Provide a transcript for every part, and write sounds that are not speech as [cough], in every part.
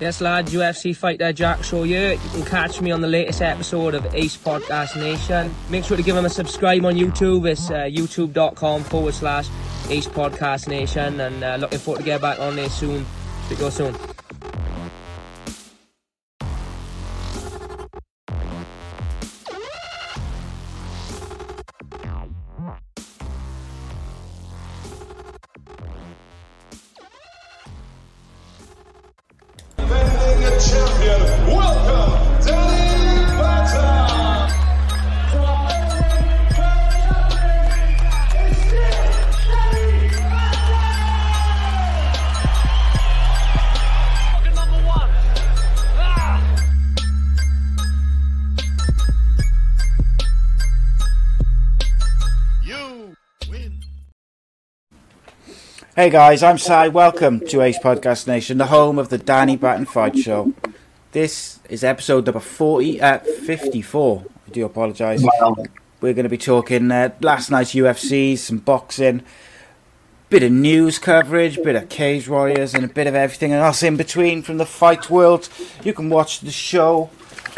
Yes, lads, UFC Fighter Jack Shore here. You can catch me on the latest episode of Ace Podcast Nation. Make sure to give them a subscribe on YouTube. It's uh, youtube.com forward slash Ace Podcast Nation. And uh, looking forward to get back on there soon. Speak to you soon. Champion, welcome, Danny Hey guys, I'm Si. Welcome to Ace Podcast Nation, the home of the Danny Batten Fight Show. This is episode number 40, uh, 54. I do apologise. We're going to be talking uh, last night's UFC, some boxing, bit of news coverage, bit of Cage Warriors, and a bit of everything else in between from the fight world. You can watch the show.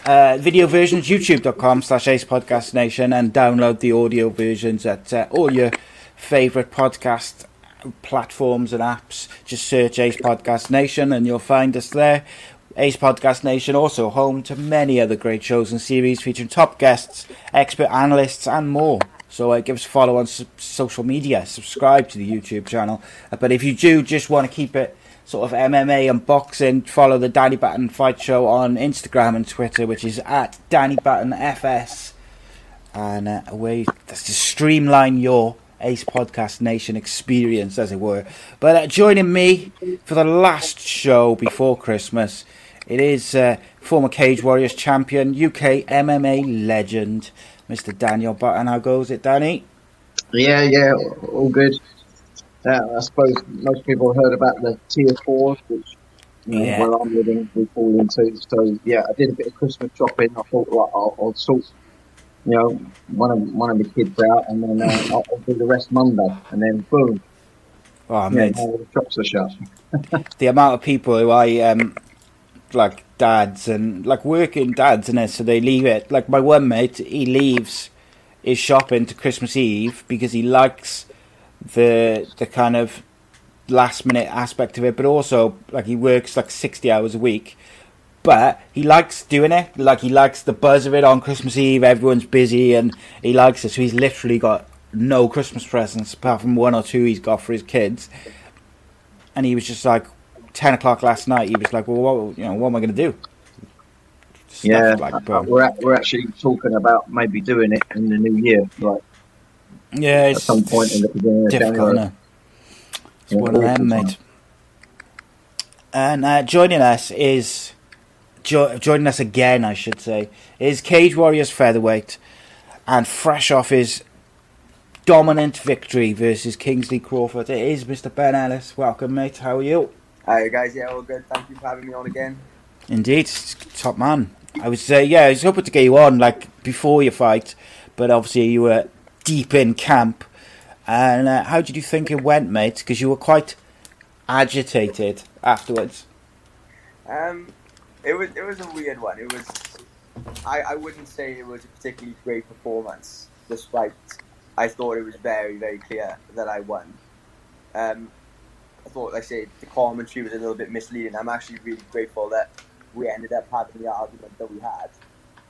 Uh, video versions youtube.com slash ace podcast nation and download the audio versions at uh, all your favourite podcast platforms and apps. Just search Ace Podcast Nation and you'll find us there. Ace Podcast Nation also home to many other great shows and series featuring top guests, expert analysts, and more. So uh, give us a follow on s- social media, subscribe to the YouTube channel. Uh, but if you do just want to keep it sort of MMA and boxing, follow the Danny Batten Fight Show on Instagram and Twitter, which is at Danny Batten FS. And uh, a way that's to streamline your Ace Podcast Nation experience, as it were. But uh, joining me for the last show before Christmas, it is uh, former Cage Warriors champion, UK MMA legend, Mr. Daniel Batten. How goes it, Danny? Yeah, yeah, all good. Uh, I suppose most people heard about the tier four, which you know, Yeah. where I'm living, we fall into. So yeah, I did a bit of Christmas shopping. I thought, right, I'll, I'll sort, you know, one of one of the kids out, and then uh, I'll, I'll do the rest Monday, and then boom, Oh, yeah, mate, all the shops are shut. [laughs] the amount of people who I um like dads and like working dads and so they leave it. Like my one mate, he leaves his shopping to Christmas Eve because he likes the the kind of last minute aspect of it, but also like he works like sixty hours a week. But he likes doing it. Like he likes the buzz of it on Christmas Eve. Everyone's busy and he likes it. So he's literally got no Christmas presents apart from one or two he's got for his kids and he was just like ten o'clock last night. He was like, "Well, what, you know, what am I going to do?" Stuff Yeah, like, uh, we're we're actually talking about maybe doing it in the new year, like yeah, at some point in the beginning of difficult. January. It's Yeah, one of them, mate. And uh, joining us is jo- joining us again, I should say, is Cage Warriors featherweight, and fresh off his dominant victory versus Kingsley Crawford. It is Mr. Ben Ellis. Welcome, mate. How are you? Hi guys, yeah, all good. Thank you for having me on again. Indeed, top man. I was, uh, yeah, I was hoping to get you on like before your fight, but obviously you were deep in camp. And uh, how did you think it went, mate? Because you were quite agitated afterwards. Um, it was it was a weird one. It was I, I wouldn't say it was a particularly great performance, despite I thought it was very very clear that I won. Um, I thought, like I say, the commentary was a little bit misleading. I'm actually really grateful that we ended up having the argument that we had,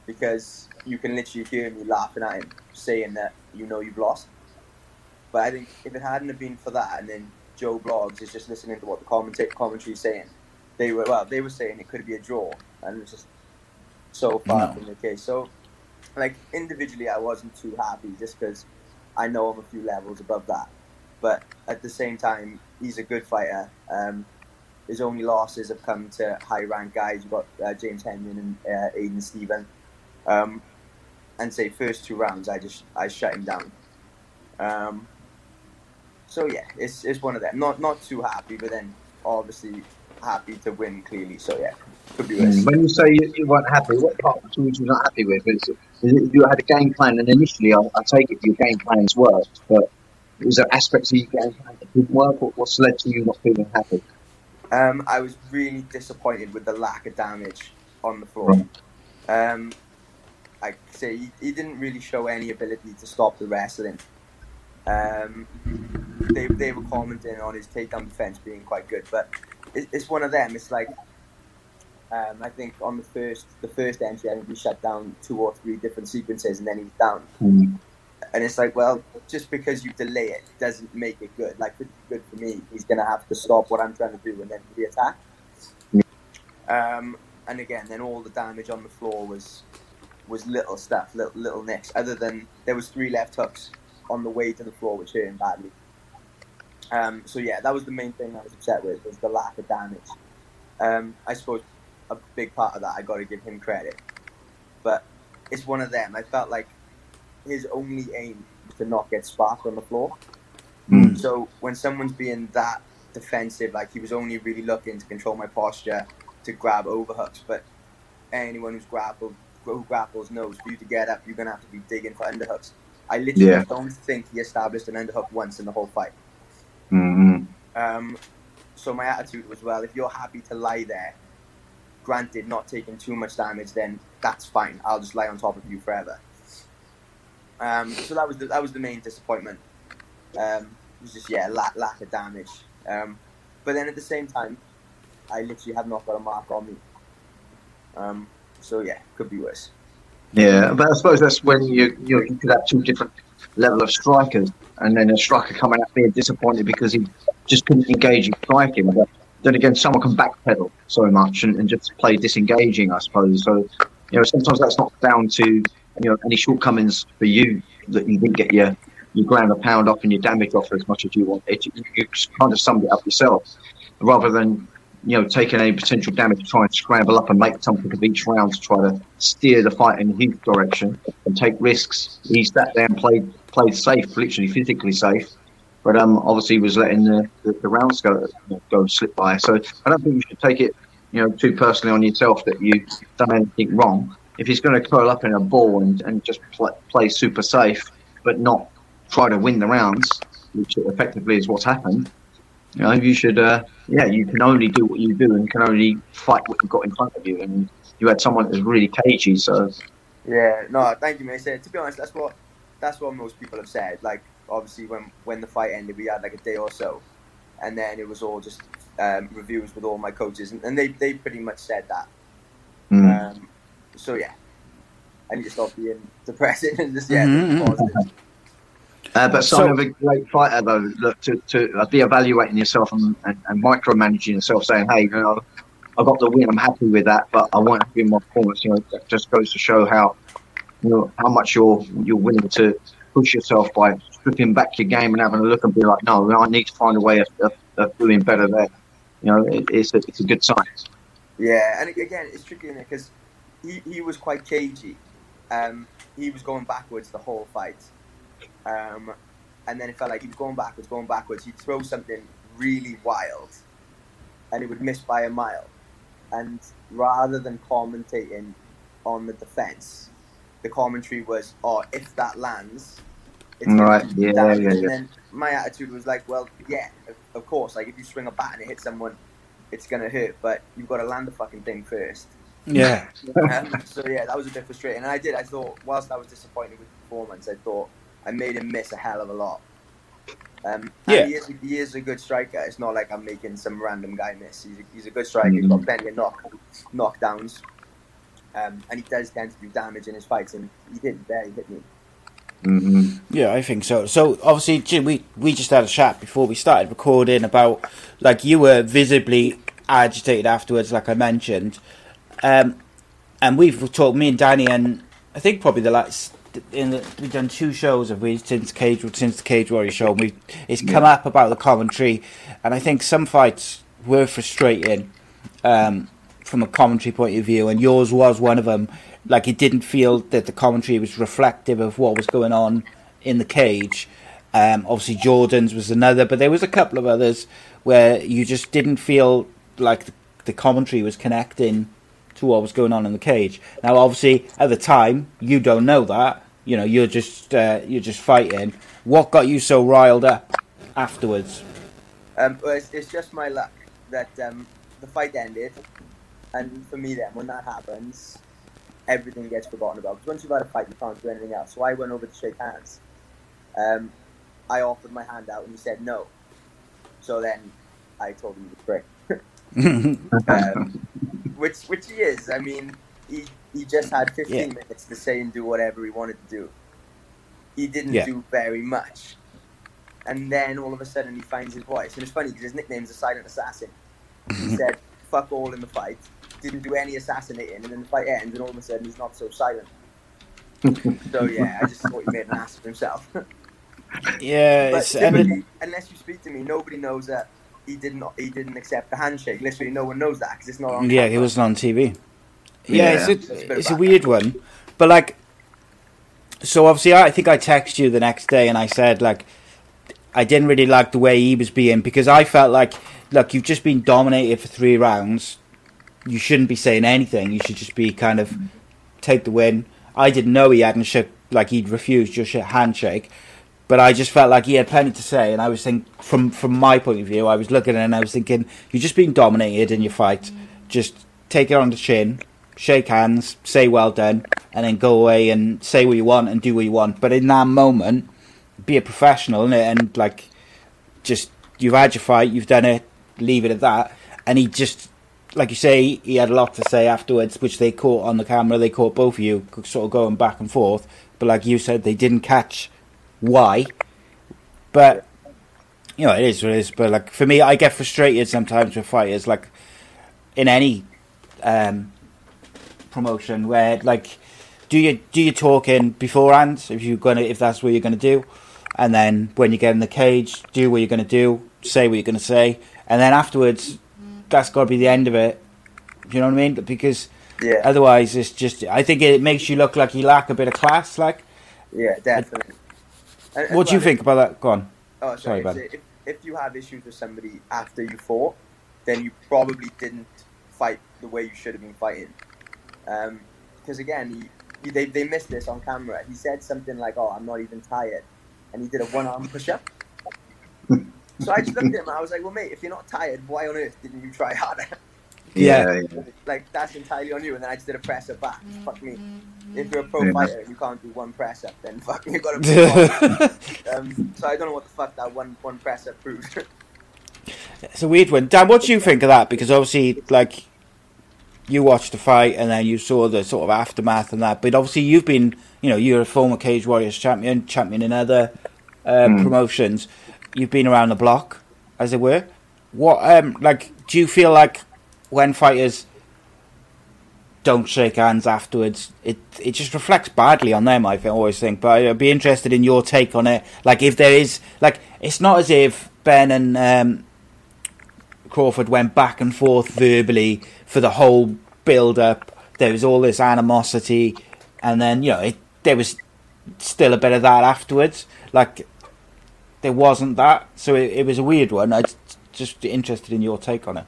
because you can literally hear me laughing at him, saying that you know you've lost. But I think if it hadn't have been for that, and then Joe Blogs is just listening to what the commenta- commentary is saying, they were well, they were saying it could be a draw, and it's just so far No. from the case. So, like individually, I wasn't too happy just because I know I'm a few levels above that. But at the same time, he's a good fighter. Um, his only losses have come to high ranked guys. You've got uh, James Henry and uh, Aiden Stephen. Um, and say first two rounds, I just I shut him down. Um, so yeah, it's it's one of them. Not not too happy, but then obviously happy to win clearly. So yeah, could be worse. Mm. When you say you, you weren't happy, what part of the was you not happy with? Is is you had a game plan, and initially I, I take it your game plans worked, but was there aspects of your game plan that didn't work? What, what's led to you not feeling happy? Um, I was really disappointed with the lack of damage on the floor. Um, I say he, he didn't really show any ability to stop the wrestling. Um, they, they were commenting on his takedown defense being quite good, but it's one of them. It's like um, I think on the first the first entry, I think he shut down two or three different sequences, and then he's down. Mm. And it's like, well, just because you delay it doesn't make it good. Like, good for me. He's going to have to stop what I'm trying to do and then the attack. Um, and again, then all the damage on the floor was was little stuff, little, little nicks. Other than there was three left hooks on the way to the floor, which hurt him badly. Um, so yeah, that was the main thing I was upset with was the lack of damage. Um, I suppose a big part of that I got to give him credit, but it's one of them. I felt like his only aim was to not get sparked on the floor. Mm. So when someone's being that defensive, like he was only really looking to control my posture, to grab overhooks. But anyone who's grappled, who grapples knows for you to get up, you're gonna have to be digging for underhooks. I literally Yeah. don't think he established an underhook once in the whole fight. Mm-hmm. Um, so my attitude was, well, if you're happy to lie there, granted not taking too much damage, then that's fine. I'll just lie on top of you forever. Um, so that was the, that was the main disappointment. Um, it was just yeah, lack, lack of damage. Um, but then at the same time, I literally have not got a mark on me. Um, so yeah, could be worse. Yeah, but I suppose that's when you you, you could have two different level of strikers, and then a striker coming out being disappointed because he just couldn't engage in striking. But then again, someone can backpedal so much and, and just play disengaging, I suppose. So you know, sometimes that's not down to you know any shortcomings for you that you didn't get your your ground a pound off and your damage off as much as you want. It, you, you kind of summed it up yourself, rather than you know, taking any potential damage to try and scramble up and make something of each round to try to steer the fight in his direction and take risks. He sat there and played played safe, literally physically safe, but um, obviously was letting the, the, the rounds go go slip by. So I don't think you should take it, you know, too personally on yourself that you've done anything wrong. If he's going to curl up in a ball and, and just play, play super safe, but not try to win the rounds, which effectively is what's happened, you know, you should, uh, yeah, you can only do what you do and can only fight what you've got in front of you. And you had someone that was really cagey, so Yeah, no, thank you, mate. So, to be honest, that's what that's what most people have said. Like, obviously, when when the fight ended, we had like a day or so, and then it was all just um, reviews with all my coaches, and, and they they pretty much said that. mm. Um, so yeah, I need to stop being depressing and just yeah, Mhm, think mhm. positive. Uh, but So- sign of a great fighter, though, look to, to uh, be evaluating yourself and, and, and micromanaging yourself, saying, "Hey, you know, I got the win. I'm happy with that, but I want to win my performance." You know, that just goes to show how you know how much you're you're willing to push yourself by stripping back your game and having a look and be like, "No, I need to find a way of, of, of doing better there." You know, it, it's a, it's a good sign. Yeah, and again, it's tricky because he, he was quite cagey. Um, he was going backwards the whole fight. Um, and then it felt like he was going backwards, going backwards. He'd throw something really wild, and it would miss by a mile. And rather than commentating on the defense, the commentary was, "Oh, if that lands." It's Right, do yeah, yeah, And then my attitude was like, "Well, yeah, of, of course. Like if you swing a bat and it hits someone, it's gonna hurt, but you've got to land the fucking thing first. Yeah. Um, so yeah, that was a bit frustrating. And I did. I thought, whilst I was disappointed with the performance, I thought I made him miss a hell of a lot. Um, Yeah. he is, he is a good striker. It's not like I'm making some random guy miss. He's a, he's a good striker. He's got plenty of knock knockdowns, um, and he does tend to do damage in his fights. And he did barely hit me. hmm Yeah, I think so. So obviously, Jim, we we just had a chat before we started recording about like you were visibly agitated afterwards, like I mentioned, um, and we've talked me and Danny, and I think probably the last in the, we've done two shows of we since Cage since the Cage Warrior show. And we it's come up about the commentary, and I think some fights were frustrating um, from a commentary point of view, and yours was one of them. Like it didn't feel that the commentary was reflective of what was going on in the cage. Um, obviously, Jordan's was another, but there was a couple of others where you just didn't feel like the, the commentary was connecting to what was going on in the cage. Now, obviously, at the time, you don't know that. You know, you're just uh, you're just fighting. What got you so riled up afterwards? Um, it's, it's just my luck that um, the fight ended, and for me, then when that happens, everything gets forgotten about. Because once you've had a fight, you can't do anything else. So I went over to shake hands. Um, I offered my hand out, and he said no. So then I told him to break. [laughs] [laughs] um, which which he is. I mean, he he just had 15 Yeah. minutes to say and do whatever he wanted to do. He didn't Yeah. do very much, and then all of a sudden he finds his voice, and it's funny because his nickname's a silent assassin. He [laughs] said "fuck all" in the fight, didn't do any assassinating, and then the fight ends, and all of a sudden he's not so silent. [laughs] so yeah, I just thought he made an ass of himself. [laughs] Yeah, But it's, and it- unless you speak to me, nobody knows that he didn't he didn't accept the handshake. Literally, no one knows that because it's not on. Yeah, camera. he wasn't on TV. Yeah, Yeah. it's It's a a, it's a weird one, but like, so obviously, I think I texted you the next day and I said like, I didn't really like the way he was being because I felt like, look, you've just been dominated for three rounds. You shouldn't be saying anything. You should just be kind of take the win. I didn't know he hadn't shook like he'd refused your sh- handshake, but I just felt like he had plenty to say. And I was thinking, from from my point of view, I was looking and I was thinking, you're just being dominated in your fight. Just take it on the chin, shake hands, say well done, and then go away and say what you want and do what you want. But in that moment, be a professional innit? and like just you've had your fight, you've done it, leave it at that. And he just, like you say, he had a lot to say afterwards, which they caught on the camera. They caught both of you sort of going back and forth. But like you said, they didn't catch why. But you know, it is what it is. But like for me, I get frustrated sometimes with fighters, like in any um, promotion where like do you do you talk in beforehand if you're gonna if that's what you're gonna do, and then when you get in the cage, do what you're gonna do, say what you're gonna say, and then afterwards, that's got to be the end of it. Do you know what I mean? Because Yeah, otherwise, it's just I think it makes you look like you lack a bit of class. Like, yeah, definitely. And- and what do you well, think about that? Go on. Oh, Sorry, sorry. bud. if, if you have issues with somebody after you fought, then you probably didn't fight the way you should have been fighting. Um, because again, he, he, they, they missed this on camera. He said something like, "Oh, I'm not even tired," and he did a one-arm push-up. [laughs] so I just looked at him and I was like, "Well, mate, if you're not tired, why on earth didn't you try harder?" [laughs] Yeah. yeah. like that's entirely on you. And then I just did a press up back. Fuck me. If you're a pro fighter and you can't do one press up, then fuck me, you got to. do um, so I don't know what the fuck that one one press up proves. [laughs] It's a weird one. Dan, what do you think of that? Because obviously, like, you watched the fight and then you saw the sort of aftermath and that. But obviously, you've been, you know, you're a former Cage Warriors champion, champion in other uh, promotions. You've been around the block, as it were. What, um, like, do you feel like when fighters don't shake hands afterwards, it it just reflects badly on them. I always think. But I'd be interested in your take on it. Like, if there is, like, it's not as if Ben and um, Crawford went back and forth verbally for the whole build up. There was all this animosity, and then you know it, there was still a bit of that afterwards. Like, there wasn't that. So it, it was a weird one. I just interested in your take on it.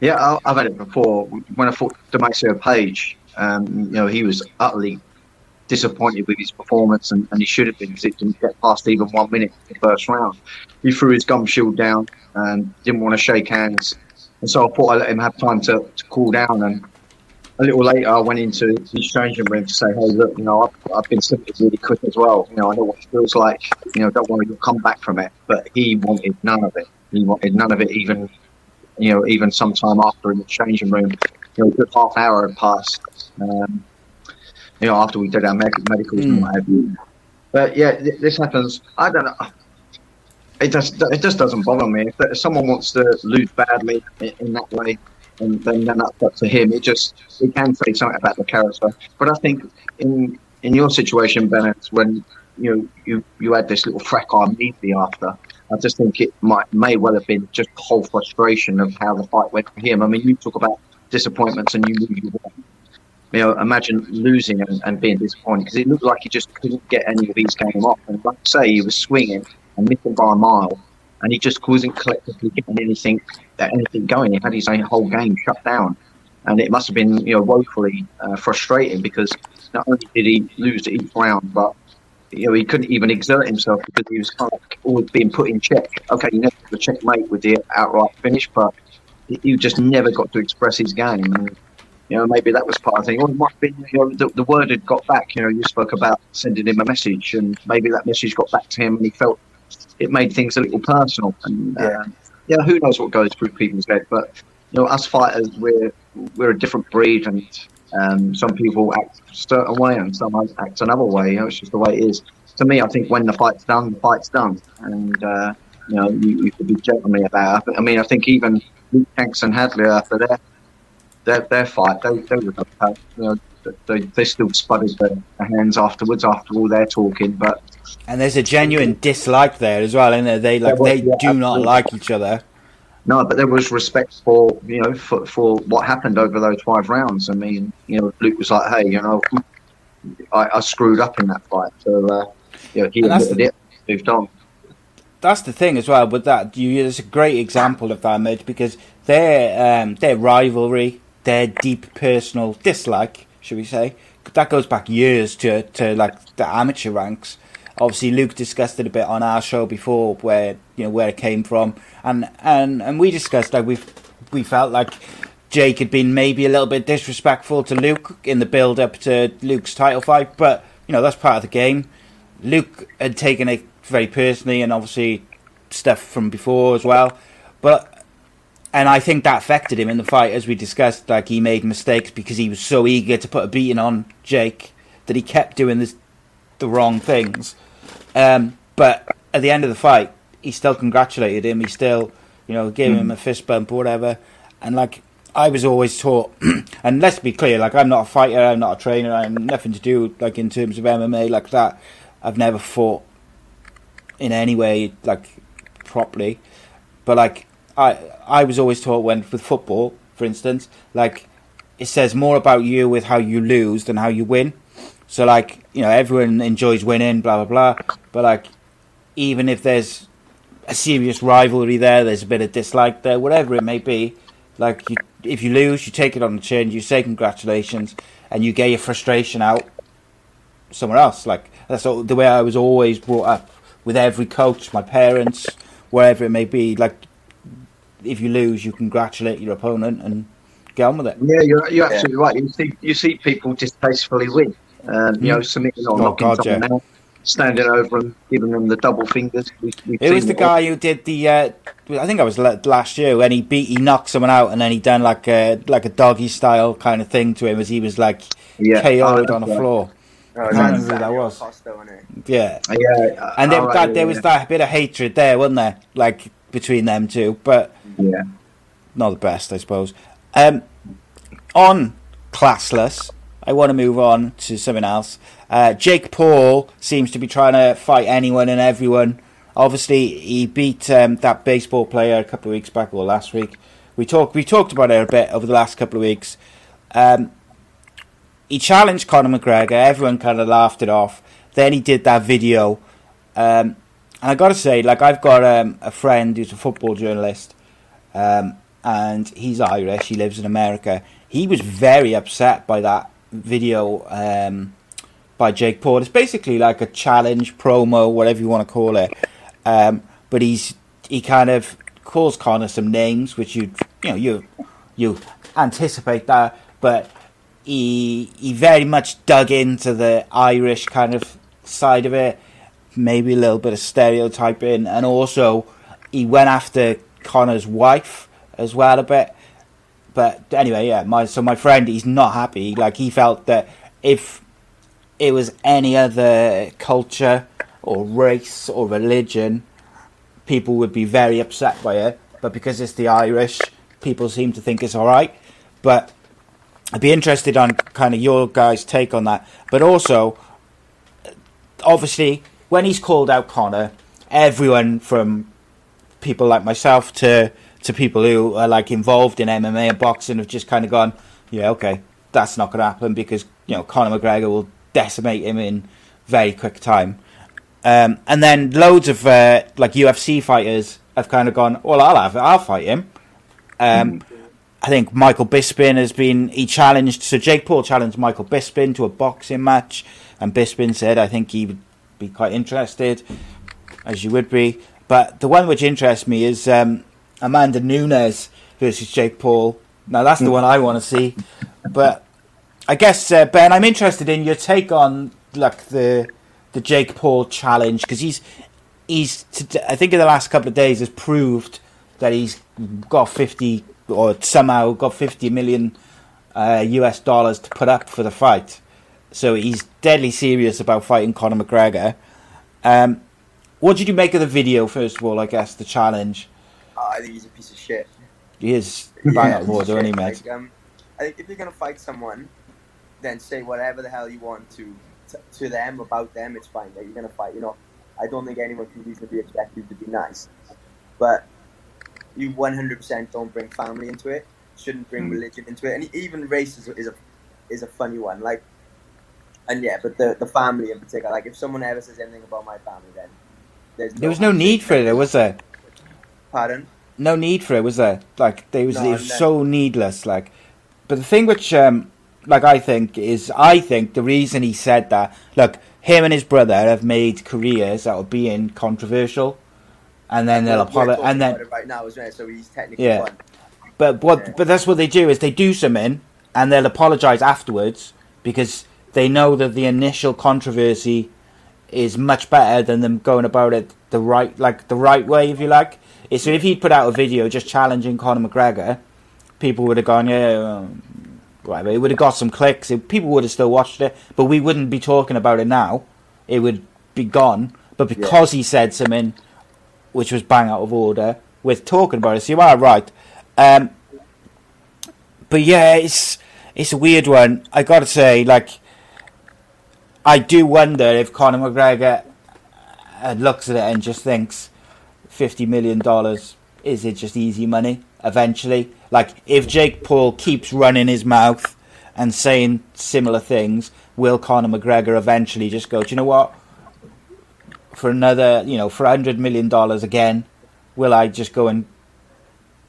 Yeah, I- I've had it before. When I fought Demasio Page, um, you know, he was utterly disappointed with his performance, and, and he should have been because it didn't get past even one minute in the first round. He threw his gum shield down and didn't want to shake hands, and so I thought I let him have time to, to cool down. And a little later, I went into his changing room to say, "Hey, look, you know, I've, I've been simply really quick as well. You know, I know what it feels like. You know, don't worry, you'll come back from it." But he wanted none of it. He wanted none of it, even you know, even sometime after in the changing room, you know, a good half hour had passed. Um, you know, after we did our med- medicals and what have you. But yeah, th- this happens. I don't know. It just it just doesn't bother me. If, if someone wants to lose badly in, in that way, and then, then that's up to him. It just it can say something about the character. But I think in in your situation, Bennett, when you know you you had this little fracas immediately after, I just think it might may well have been just the whole frustration of how the fight went for him. I mean, you talk about disappointments and you lose. You know, imagine losing and, and being disappointed because it looked like he just couldn't get any of these game off. And like I say, he was swinging and missing by a mile, and he just wasn't collectively getting anything anything going. He had his whole game shut down, and it must have been you know woefully uh, frustrating because not only did he lose each round, but you know, he couldn't even exert himself because he was kind of always being put in check. Okay, you never got the checkmate with the outright finish, but he, just never got to express his game. And, you know, maybe that was part of the thing. Or it might have been, you know, the, the word had got back. You know, you spoke about sending him a message, and maybe that message got back to him, and he felt it made things a little personal. And uh, yeah, who knows what goes through people's head? But you know, us fighters, we're we're a different breed, and um, some people act a certain way, and some act another way. You know, it's just the way it is. To me, I think when the fight's done, the fight's done, and uh, you know, you, you could be gentlemanly about it. I mean, I think even Luke Shanks and Hadley after their their, their fight, they they were you know. They, they still sputtered their hands afterwards after all their talking, but And there's a genuine dislike there as well, and they like Yeah, well, they yeah, do not like each other. No, but there was respect for you know for, for what happened over those five rounds. I mean, you know, Luke was like, "Hey, you know, I, I screwed up in that fight," so uh, you know, he admitted it, moved on. That's the thing as well. With that, you it's a great example of that match because their um, their rivalry, their deep personal dislike, should we say, that goes back years to to like the amateur ranks. Obviously, Luke discussed it a bit on our show before, where you know where it came from, and and and we discussed like we we felt like Jake had been maybe a little bit disrespectful to Luke in the build up to Luke's title fight, but you know that's part of the game. Luke had taken it very personally, and obviously stuff from before as well. But and I think that affected him in the fight, as we discussed. Like he made mistakes because he was so eager to put a beating on Jake that he kept doing this, the wrong things. Um, but at the end of the fight, he still congratulated him. He still, you know, gave him a fist bump or whatever. And like I was always taught, [clears throat] and let's be clear, like I'm not a fighter, I'm not a trainer, I'm nothing to do like in terms of MMA like that. I've never fought in any way like properly, but like I I was always taught when with football, for instance, like it says more about you with how you lose than how you win. So like you know everyone enjoys winning, blah blah blah, but like even if there's a serious rivalry there, there's a bit of dislike there, whatever it may be. Like you, if you lose, you take it on the chin, you say congratulations, and you get your frustration out somewhere else. Like that's all, the way I was always brought up with every coach, my parents, wherever it may be. Like if you lose, you congratulate your opponent and get on with it. Yeah, you're you're absolutely right. You see you see people distastefully win, um, you know, submitting or Oh, knocking God, someone yeah. out, standing over them, giving them the double fingers. We've, we've It was seen the guy who did the. Uh, I think I was last year when he beat, he knocked someone out, and then he done like a like a doggy style kind of thing to him as he was like Yeah. KO'd Oh, on the yeah. floor. Oh, I that's remember who that was. Costa. Yeah, Yeah, and there, all right, that, yeah, there was yeah. that bit of hatred there, wasn't there? Like between them two, but Yeah. not the best, I suppose. Um, on classless, I want to move on to something else. Uh, Jake Paul seems to be trying to fight anyone and everyone. Obviously, he beat um, that baseball player a couple of weeks back or last week. We talked we talked about it a bit over the last couple of weeks. Um, he challenged Conor McGregor. Everyone kind of laughed it off. Then he did that video. Um, and I got to say, like I've got um, a friend who's a football journalist, um, and he's Irish. He lives in America. He was very upset by that video um, by Jake Paul. It's basically like a challenge promo, whatever you want to call it. Um, but he's he kind of calls Conor some names, which you you know you you anticipate that, but he he very much dug into the Irish kind of side of it, maybe a little bit of stereotyping, and also he went after Conor's wife as well a bit. But anyway, yeah, my so my friend he's not happy. Like he felt that if it was any other culture or race or religion, people would be very upset by it. But because it's the Irish, people seem to think it's all right. But I'd be interested on kind of your guys' take on that. But also, obviously, when he's called out Conor, everyone from people like myself to to people who are like involved in MMA and boxing have just kind of gone, yeah, okay, that's not going to happen because you know Conor McGregor will decimate him in very quick time. Um, and then loads of uh, like UFC fighters have kind of gone, well, I'll have it, I'll fight him. Um, I think Michael Bisping has been he challenged. So Jake Paul challenged Michael Bisping to a boxing match, and Bisping said, "I think he would be quite interested, as you would be." But the one which interests me is um, Amanda Nunes versus Jake Paul. Now that's the one I want to see. But I guess uh, Ben, I'm interested in your take on like the the Jake Paul challenge because he's he's I think in the last couple of days has proved that he's got 50 or somehow got 50 million uh, US dollars to put up for the fight. So he's deadly serious about fighting Conor McGregor. Um, what did you make of the video, first of all, I guess, the challenge? Oh, I think he's a piece of shit. He is bang out of order, isn't he, mate? Like, um, I think if you're gonna fight someone, then say whatever the hell you want to to, to them about them. It's fine. that you're gonna fight. You know, I don't think anyone can reasonably expect you to be nice, but you 100% don't bring family into it. Shouldn't bring Hmm. religion into it, and even race is, is a is a funny one. Like, and yeah, but the the family in particular. Like, if someone ever says anything about my family, then there's There was no need for it, was there? Pardon? No need for it, was there? Like, there was, No, it was no. so needless. Like, but the thing which, um, like, I think is, I think the reason he said that, look, him and his brother have made careers out of being controversial, and then they'll apologize, and then right now as well. So he's technically Yeah. won. But what? Yeah. But that's what they do is they do something and they'll apologise afterwards because they know that the initial controversy is much better than them going about it the right, like the right way, if you like. So if he'd put out a video just challenging Conor McGregor, people would have gone, yeah, um, whatever. It would have got some clicks. It, people would have still watched it, but we wouldn't be talking about it now. It would be gone. But because he said something which was bang out of order, we're talking about it. So you are right. Um, but yeah, it's it's a weird one. I got to say, like, I do wonder if Conor McGregor uh, looks at it and just thinks fifty million dollars is it just easy money eventually? Like, if Jake Paul keeps running his mouth and saying similar things, will Conor McGregor eventually just go? Do you know what? For another, you know, for a hundred million dollars again, will I just go and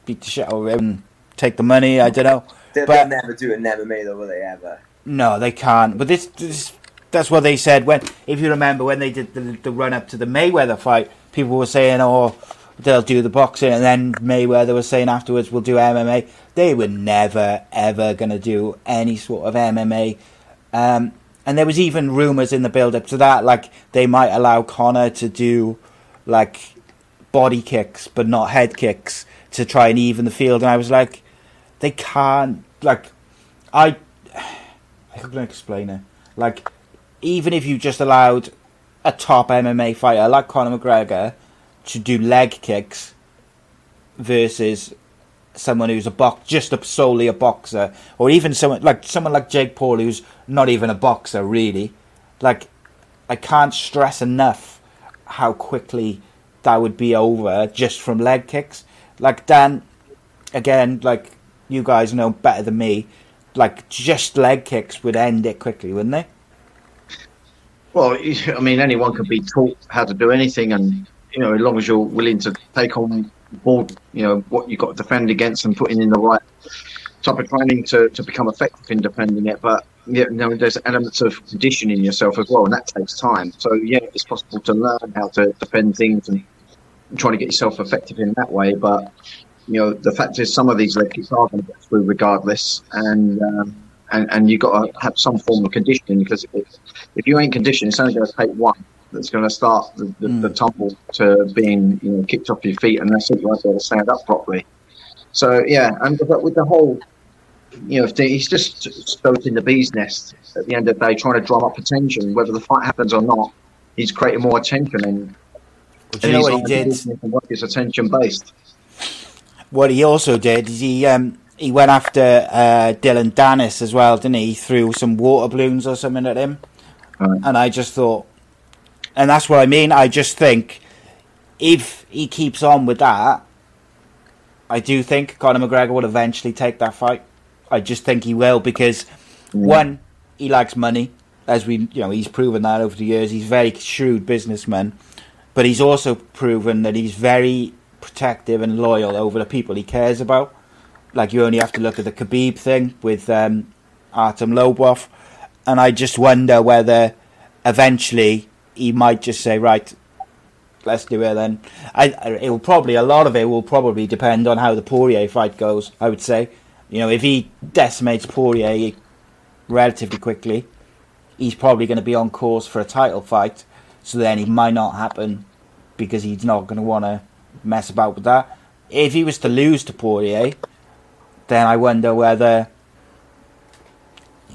beat the shit out of him and take the money? I don't know. They'll, But- they'll never do it in MMA though, will they ever? No, they can't. But this, this that's what they said when, if you remember, when they did the, the run up to the Mayweather fight, people were saying, "Oh, they'll do the boxing," and then Mayweather was saying afterwards, "We'll do MMA." They were never ever going to do any sort of MMA. Um, and there was even rumors in the build up to that, like they might allow Conor to do like body kicks, but not head kicks, to try and even the field. And I was like, they can't. Like, I [sighs] I explain it? Like, even if you just allowed a top MMA fighter like Conor McGregor to do leg kicks versus someone who's a box, just a, solely a boxer, or even someone like someone like Jake Paul who's not even a boxer really, like, I can't stress enough how quickly that would be over just from leg kicks. Like Dan, again, like you guys know better than me, like just leg kicks would end it quickly, wouldn't they? Well, [laughs] I mean, anyone can be taught how to do anything, and you know, as long as you're willing to take on board, you know, what you've got to defend against and putting in the right type of training to, to become effective in defending it. But yeah, you know, there's elements of conditioning yourself as well, and that takes time. So yeah, it's possible to learn how to defend things and trying to get yourself effective in that way. But you know, the fact is, some of these leg kicks are going to get through regardless, and um, and and you've got to have some form of conditioning because if, if you ain't conditioned, it's only going to take one that's going to start the, the, the tumble to being you know kicked off your feet, and that's it. You won't be able to stand up properly. So yeah, and but with the whole, you know, he's just stoking the bee's nest at the end of the day, trying to drum up attention, whether the fight happens or not. He's creating more attention, and, Do you know he's what he did? to attention based. What he also did is he um, he went after uh, Dillon Danis as well, didn't he? He threw some water balloons or something at him, Right. and I just thought, and that's what I mean. I just think if he keeps on with that, I do think Conor McGregor will eventually take that fight. I just think he will because one, he likes money, as we you know he's proven that over the years. He's a very shrewd businessman, but he's also proven that he's very protective and loyal over the people he cares about. Like you only have to look at the Khabib thing with um, Artem Lobov, and I just wonder whether eventually he might just say, right, let's do it then. I, I- it will probably a lot of it will probably depend on how the Poirier fight goes. I would say, you know, if he decimates Poirier relatively quickly, he's probably going to be on course for a title fight. So then it might not happen because he's not going to want to mess about with that. If he was to lose to Poirier, then I wonder whether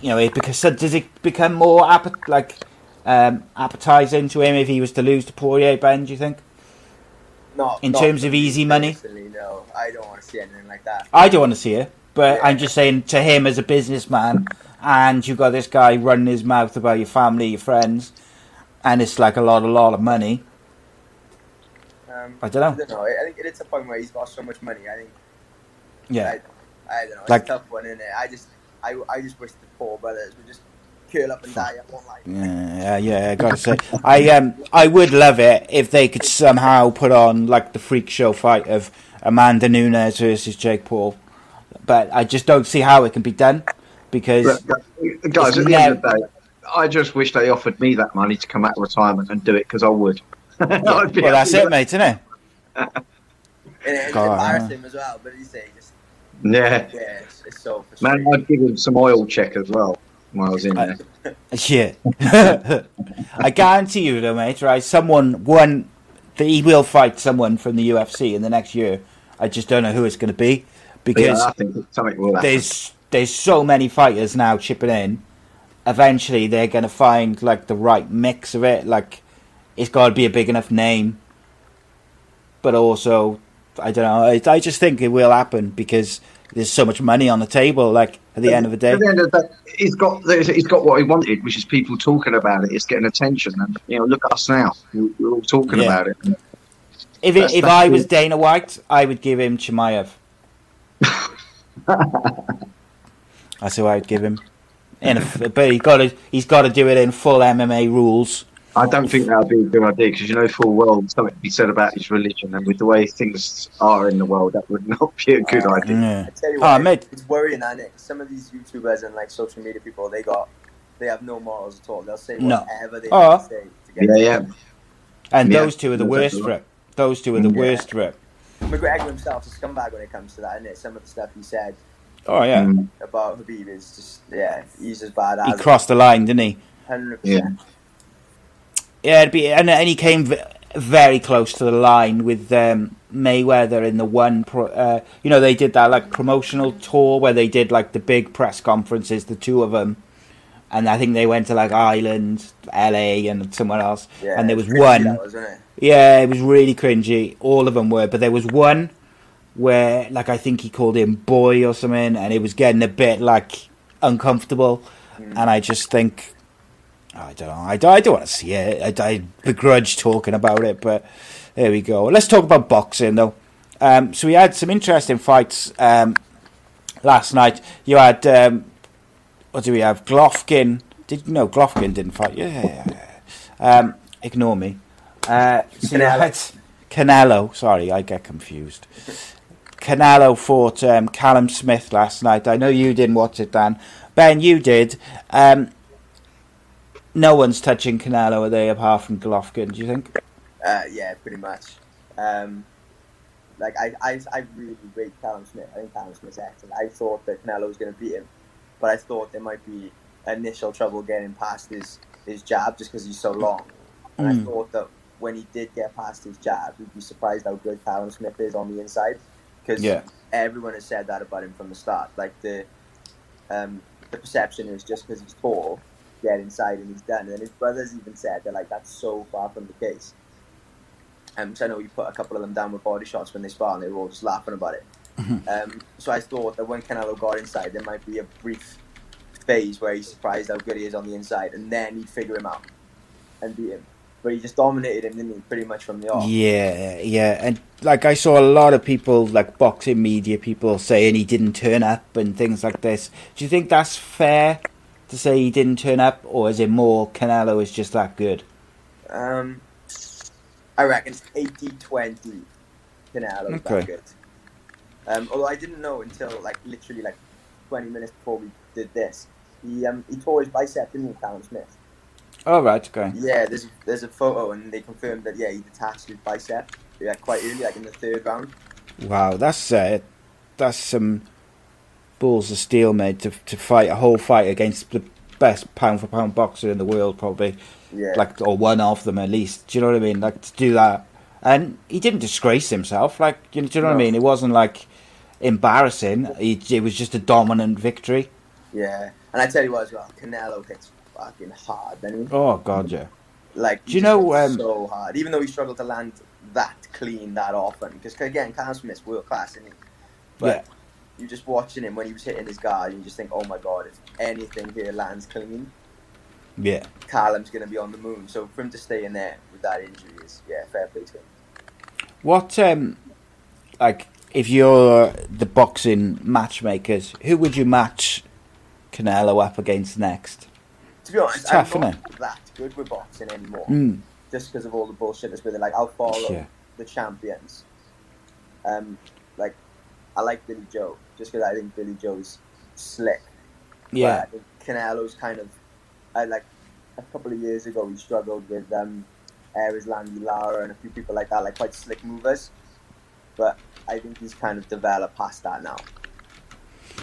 you know it because does it become more appet- like um, appetizing to him if he was to lose to Poirier? Ben, do you think? Not In not terms of easy money? No, I don't want to see anything like that. I don't want to see it, but Yeah. I'm just saying to him as a businessman, and you've got this guy running his mouth about your family, your friends, and it's like a lot, a lot of money. Um, I don't know. I don't know. I think it's a point where he's got so much money. I think. Yeah, I, I don't know. It's Like- a tough one, isn't it? I just, I, I just wish the Paul brothers would just curl up and die. I won't yeah, yeah. I gotta say, I um, I would love it if they could somehow put on like the freak show fight of Amanda Nunes versus Jake Paul, but I just don't see how it can be done because But, guys, It's at the end of the day, I just wish they offered me that money to come out of retirement and do it because I would. [laughs] I'd well, that's it, with mate, isn't it? And it's God, embarrassing as well. But you say, just that. Yeah. yeah, it's, it's so Man. I'd give him some oil check as well when I was in there. [laughs] Yeah. [laughs] I guarantee you, though, mate. Right, someone one, that he will fight someone from the UFC in the next year. I just don't know who it's going to be because yeah, I think will there's there's so many fighters now chipping in. Eventually, they're going to find like the right mix of it. Like, it's got to be a big enough name, but also, I don't know. I, I just think it will happen because there's so much money on the table. Like at the end of the day, At the end of the day, he's got he's got what he wanted, which is people talking about it. It's getting attention, and you know, look at us now. We're all talking Yeah. about it. If it, if I was. Dana White, I would give him Chimaev. [laughs] That's who I'd give him. In a, but he's got to he's got to do it in full MMA rules. I don't think that would be a good idea because you know full well something to be said about his religion, and with the way things are in the world, that would [laughs] not be a good idea. Yeah. I tell you Oh, what, mate. it's worrying, that Nick. Some of these YouTubers and like social media people, they got, they have no morals at all. They'll say No. whatever they Oh. want to say to Yeah, yeah. And Yeah, those two are the that's worst right. for it. Those two are the Yeah. worst for it. McGregor himself's a scumbag when it comes to that, isn't it? Some of the stuff he said Oh yeah, Mm, about Khabib is just, yeah, he's as bad as he as crossed the line, didn't he? hundred yeah. Yeah, it'd be, and, and he came v- very close to the line with um, Mayweather in the one. Pro, uh, you know, they did that like promotional tour where they did like the big press conferences, the two of them, and I think they went to like Ireland, LA, and somewhere else. Yeah, and there was one. was, it? Yeah, it was really cringy. All of them were, but there was one where, like, I think he called him boy or something, and it was getting a bit like uncomfortable. And I just think, I don't know, I don't, I don't want to see it. I, I begrudge talking about it, but there we go. Let's talk about boxing though. Um, so we had some interesting fights um, last night. You had um, what do we have? Golovkin. Did no Golovkin didn't fight? Yeah. Um, ignore me. Uh, so had Canelo. Sorry, I get confused. Canelo fought um, Callum Smith last night. I know you didn't watch it, Dan. Ben, you did. Um, no one's touching Canelo, are they, apart from Golovkin? Do you think? Uh, yeah, pretty much. Um, like I, I, I really rate Callum Smith. I think Callum Smith's excellent. I thought that Canelo was going to beat him, but I thought there might be initial trouble getting past his his jab just because he's so long. And Mm. I thought that when he did get past his jab, we'd be surprised how good Callum Smith is on the inside. Because Yeah. everyone has said that about him from the start. Like the um, the perception is just because he's tall, get inside and he's done. And his brothers even said they're like that's so far from the case. Um, so I know you put a couple of them down with body shots when they spar, and they were all just laughing about it. Um, so I thought that when Canelo got inside, there might be a brief phase where he's surprised how good he is on the inside, and then he'd figure him out and beat him. But he just dominated him, didn't he? Pretty much from the off. Yeah, yeah, and like I saw a lot of people, like boxing media people, saying he didn't turn up and things like this. Do you think that's fair to say he didn't turn up, or is it more Canelo is just that good? Um, I reckon it's 80-20 Canelo's Okay. that good. Um, although I didn't know until like literally like 20 minutes before we did this. He um, he tore his bicep, didn't he, Callum Smith? Oh right, okay. Yeah, there's there's a photo and they confirmed that yeah he detached his bicep yeah quite early, like in the third round. Wow, that's uh, that's some balls of steel, made to to fight a whole fight against the best pound for pound boxer in the world, probably. Yeah. Like, or one of them at least. Do you know what I mean? Like to do that, and he didn't disgrace himself. Like, you know, do you know what I mean? It wasn't like embarrassing. He, it was just a dominant victory. Yeah, and I tell you what as well, Canelo hits fucking hard, he? Oh God, yeah. Like, Do you know, um, so hard, even though he struggled to land that clean that often. Because again, Callum Smith's world class, isn't he? But Yeah. You just watching him when he was hitting his guard, and you just think, oh my god, if anything here lands clean, Yeah. Callum's gonna be on the moon. So for him to stay in there with that injury is yeah, fair play to him. What um, like if you're the boxing matchmakers, who would you match Canelo up against next? To be honest, It's tough, I'm not that good with boxing anymore. Mm. Just because of all the bullshit that's with it. Like I'll follow Yeah. the champions. Um, like I like Billy Joe just because I think Billy Joe's slick. Yeah. But I think Canelo's kind of, I like a couple of years ago he struggled with um, Erislandy Lara and a few people like that, like quite slick movers. But I think he's kind of developed past that now.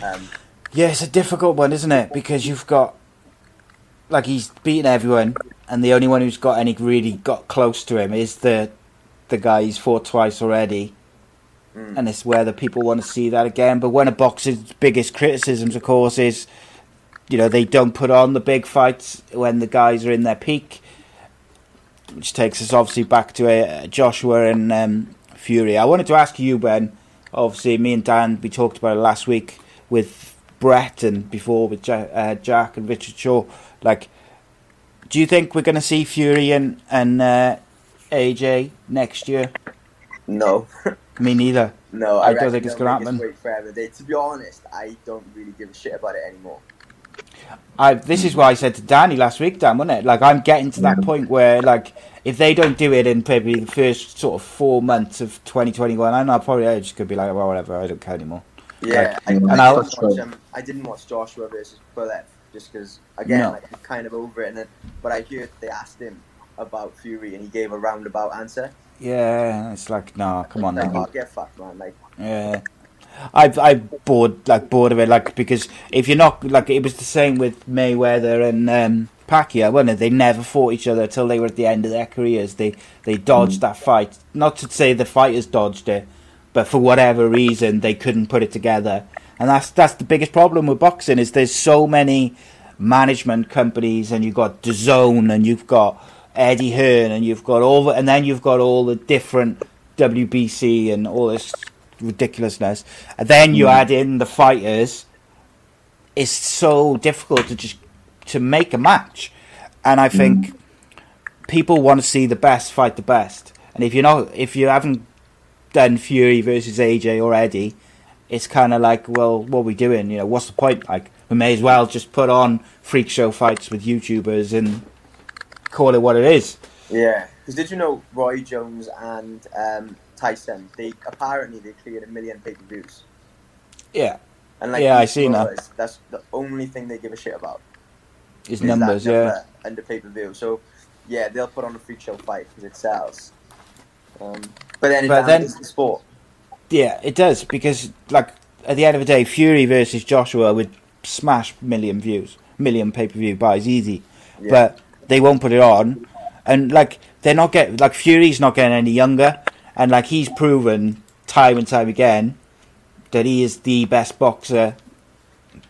Um, Yeah, it's a difficult one, isn't it? Because you've got like he's beaten everyone, and the only one who's got any really got close to him is the the guy he's fought twice already. Mm. And it's where the people want to see that again. But one of boxing's biggest criticisms, of course, is you know they don't put on the big fights when the guys are in their peak, which takes us obviously back to uh, Joshua and um, Fury. I wanted to ask you, Ben. Obviously, me and Dan we talked about it last week with Brett and before with ja- uh, Jack and Richard Shaw. Like, do you think we're going to see Fury and and uh, AJ next year? no, [laughs] Me neither. no, I I, don't think it's they'll gonna happen. Forever. They, to be honest, I don't really give a shit about it anymore. I this is why I said to Danny last week, Dan, wasn't it? Like I'm getting to that point where like if they don't do it in probably the first sort of four months of 2021, I know probably I just could be like, well, whatever, I don't care anymore. Yeah, I, and I, watch, um, I didn't watch Joshua versus Pulev just because, again, No. like, I'm kind of over it. And then, but I heard they asked him about Fury, and he gave a roundabout answer. Yeah, it's like, nah, come on like, get fucked, man. Like, Yeah. I've I bored like bored of it like because if you're not like it was the same with Mayweather and um, Pacquiao, wasn't it? They never fought each other till they were at the end of their careers. They they dodged that fight. Not to say the fighters dodged it, but for whatever reason they couldn't put it together. And that's that's the biggest problem with boxing is there's so many management companies and you've got DAZN and you've got Eddie Hearn and you've got all the, and then you've got all the different WBC and all this ridiculousness. And then you hmm. add in the fighters. It's so difficult to just to make a match, and I think hmm. people want to see the best fight the best. And if you're not, if you haven't done Fury versus AJ or Eddie, it's kind of like, well, what are we doing? You know, what's the point? Like, we may as well just put on freak show fights with YouTubers and call it what it is. yeah, Because did you know Roy Jones and um, Tyson? They apparently they cleared a million pay per views. Yeah, And like Yeah, I seen that. That's the only thing they give a shit about. his numbers. Yeah, number And the pay per view. So yeah, they'll put on a freak show fight because it sells. Um, but then it But then- the sport. yeah, it does because like at the end of the day, Fury versus Joshua would smash million views, million pay per view buys easy, Yeah. but they won't put it on, and like they're not getting like Fury's not getting any younger, and like he's proven time and time again that he is the best boxer.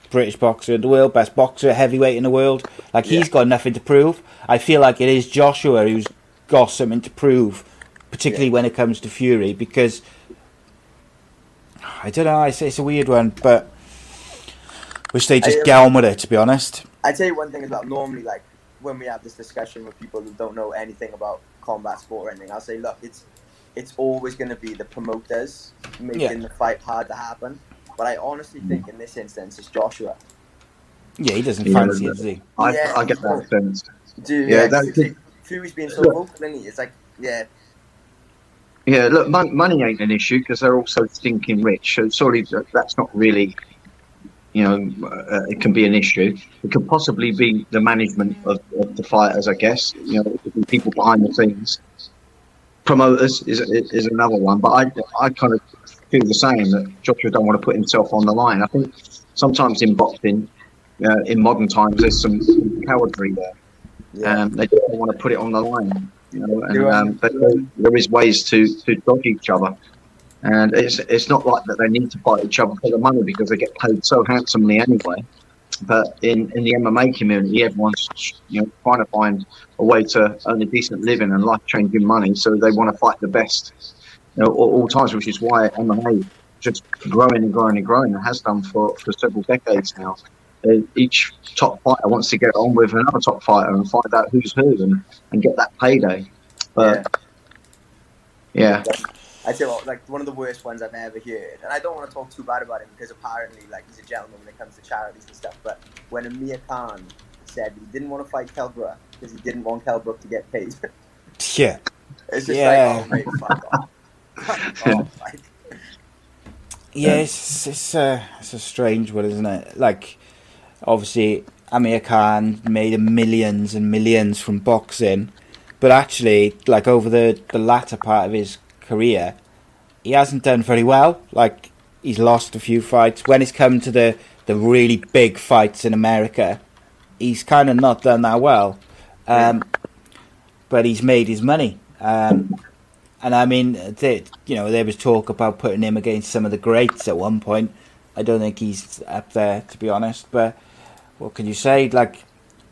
British boxer in the world, best boxer, heavyweight in the world. Like he's Yeah. got nothing to prove. I feel like it is Joshua who's got something to prove, particularly Yeah. when it comes to Fury, because I don't know. It's, it's a weird one, but wish they just get on with it. To be honest, I tell you one thing well. Normally, like when we have this discussion with people who don't know anything about combat sport or anything, I'll say, look, it's it's always going to be the promoters making Yeah. the fight hard to happen. But I honestly mm. think in this instance, it's Joshua. yeah, he doesn't Yeah, fancy it, does he? I, Yeah. I get that sense. Do Yeah, yeah, that- Fury- Fury's being so vocal, isn't he? It's like, yeah, Yeah, look, mon- money ain't an issue because they're also stinking rich. So sorry, that's not really, you know, uh, it can be an issue. It could possibly be the management of, of the fighters, I guess. You know, it could be people behind the scenes. Promoters is is another one, but I I kind of feel the same that Joshua don't want to put himself on the line. I think sometimes in boxing, uh, in modern times, there's some cowardry there. yeah. Um, they don't want to put it on the line, you know. And um, but there- there is ways to, to dodge each other, and it's it's not like that they need to fight each other for the money because they get paid so handsomely anyway. But in, in the MMA community, everyone's you know trying to find a way to earn a decent living and life changing money, so they want to fight the best, you know, all, all times, which is why MMA just growing and growing and growing and has done for, for several decades now. Uh, each top fighter wants to get on with another top fighter and find out who's who and, and get that payday. But yeah, I tell you what, like one of the worst ones I've ever heard, and I don't want to talk too bad about him because apparently, like, he's a gentleman when it comes to charities and stuff. But when Amir Khan said he didn't want to fight Kelbrook because he didn't want Kelbrook to get paid, [laughs] Yeah, it's just Yeah. like, oh mate, fuck off. Fuck off. [laughs] Like, yeah, it's it's a it's a strange one, isn't it? Like, obviously, Amir Khan made millions and millions from boxing, but actually, like over the the latter part of his career, he hasn't done very well. Like, he's lost a few fights. When it's come to the the really big fights in America, he's kind of not done that well. Um, but he's made his money. Um, and I mean, they, you know, there was talk about putting him against some of the greats at one point. I don't think he's up there, to be honest. But what can you say? Like,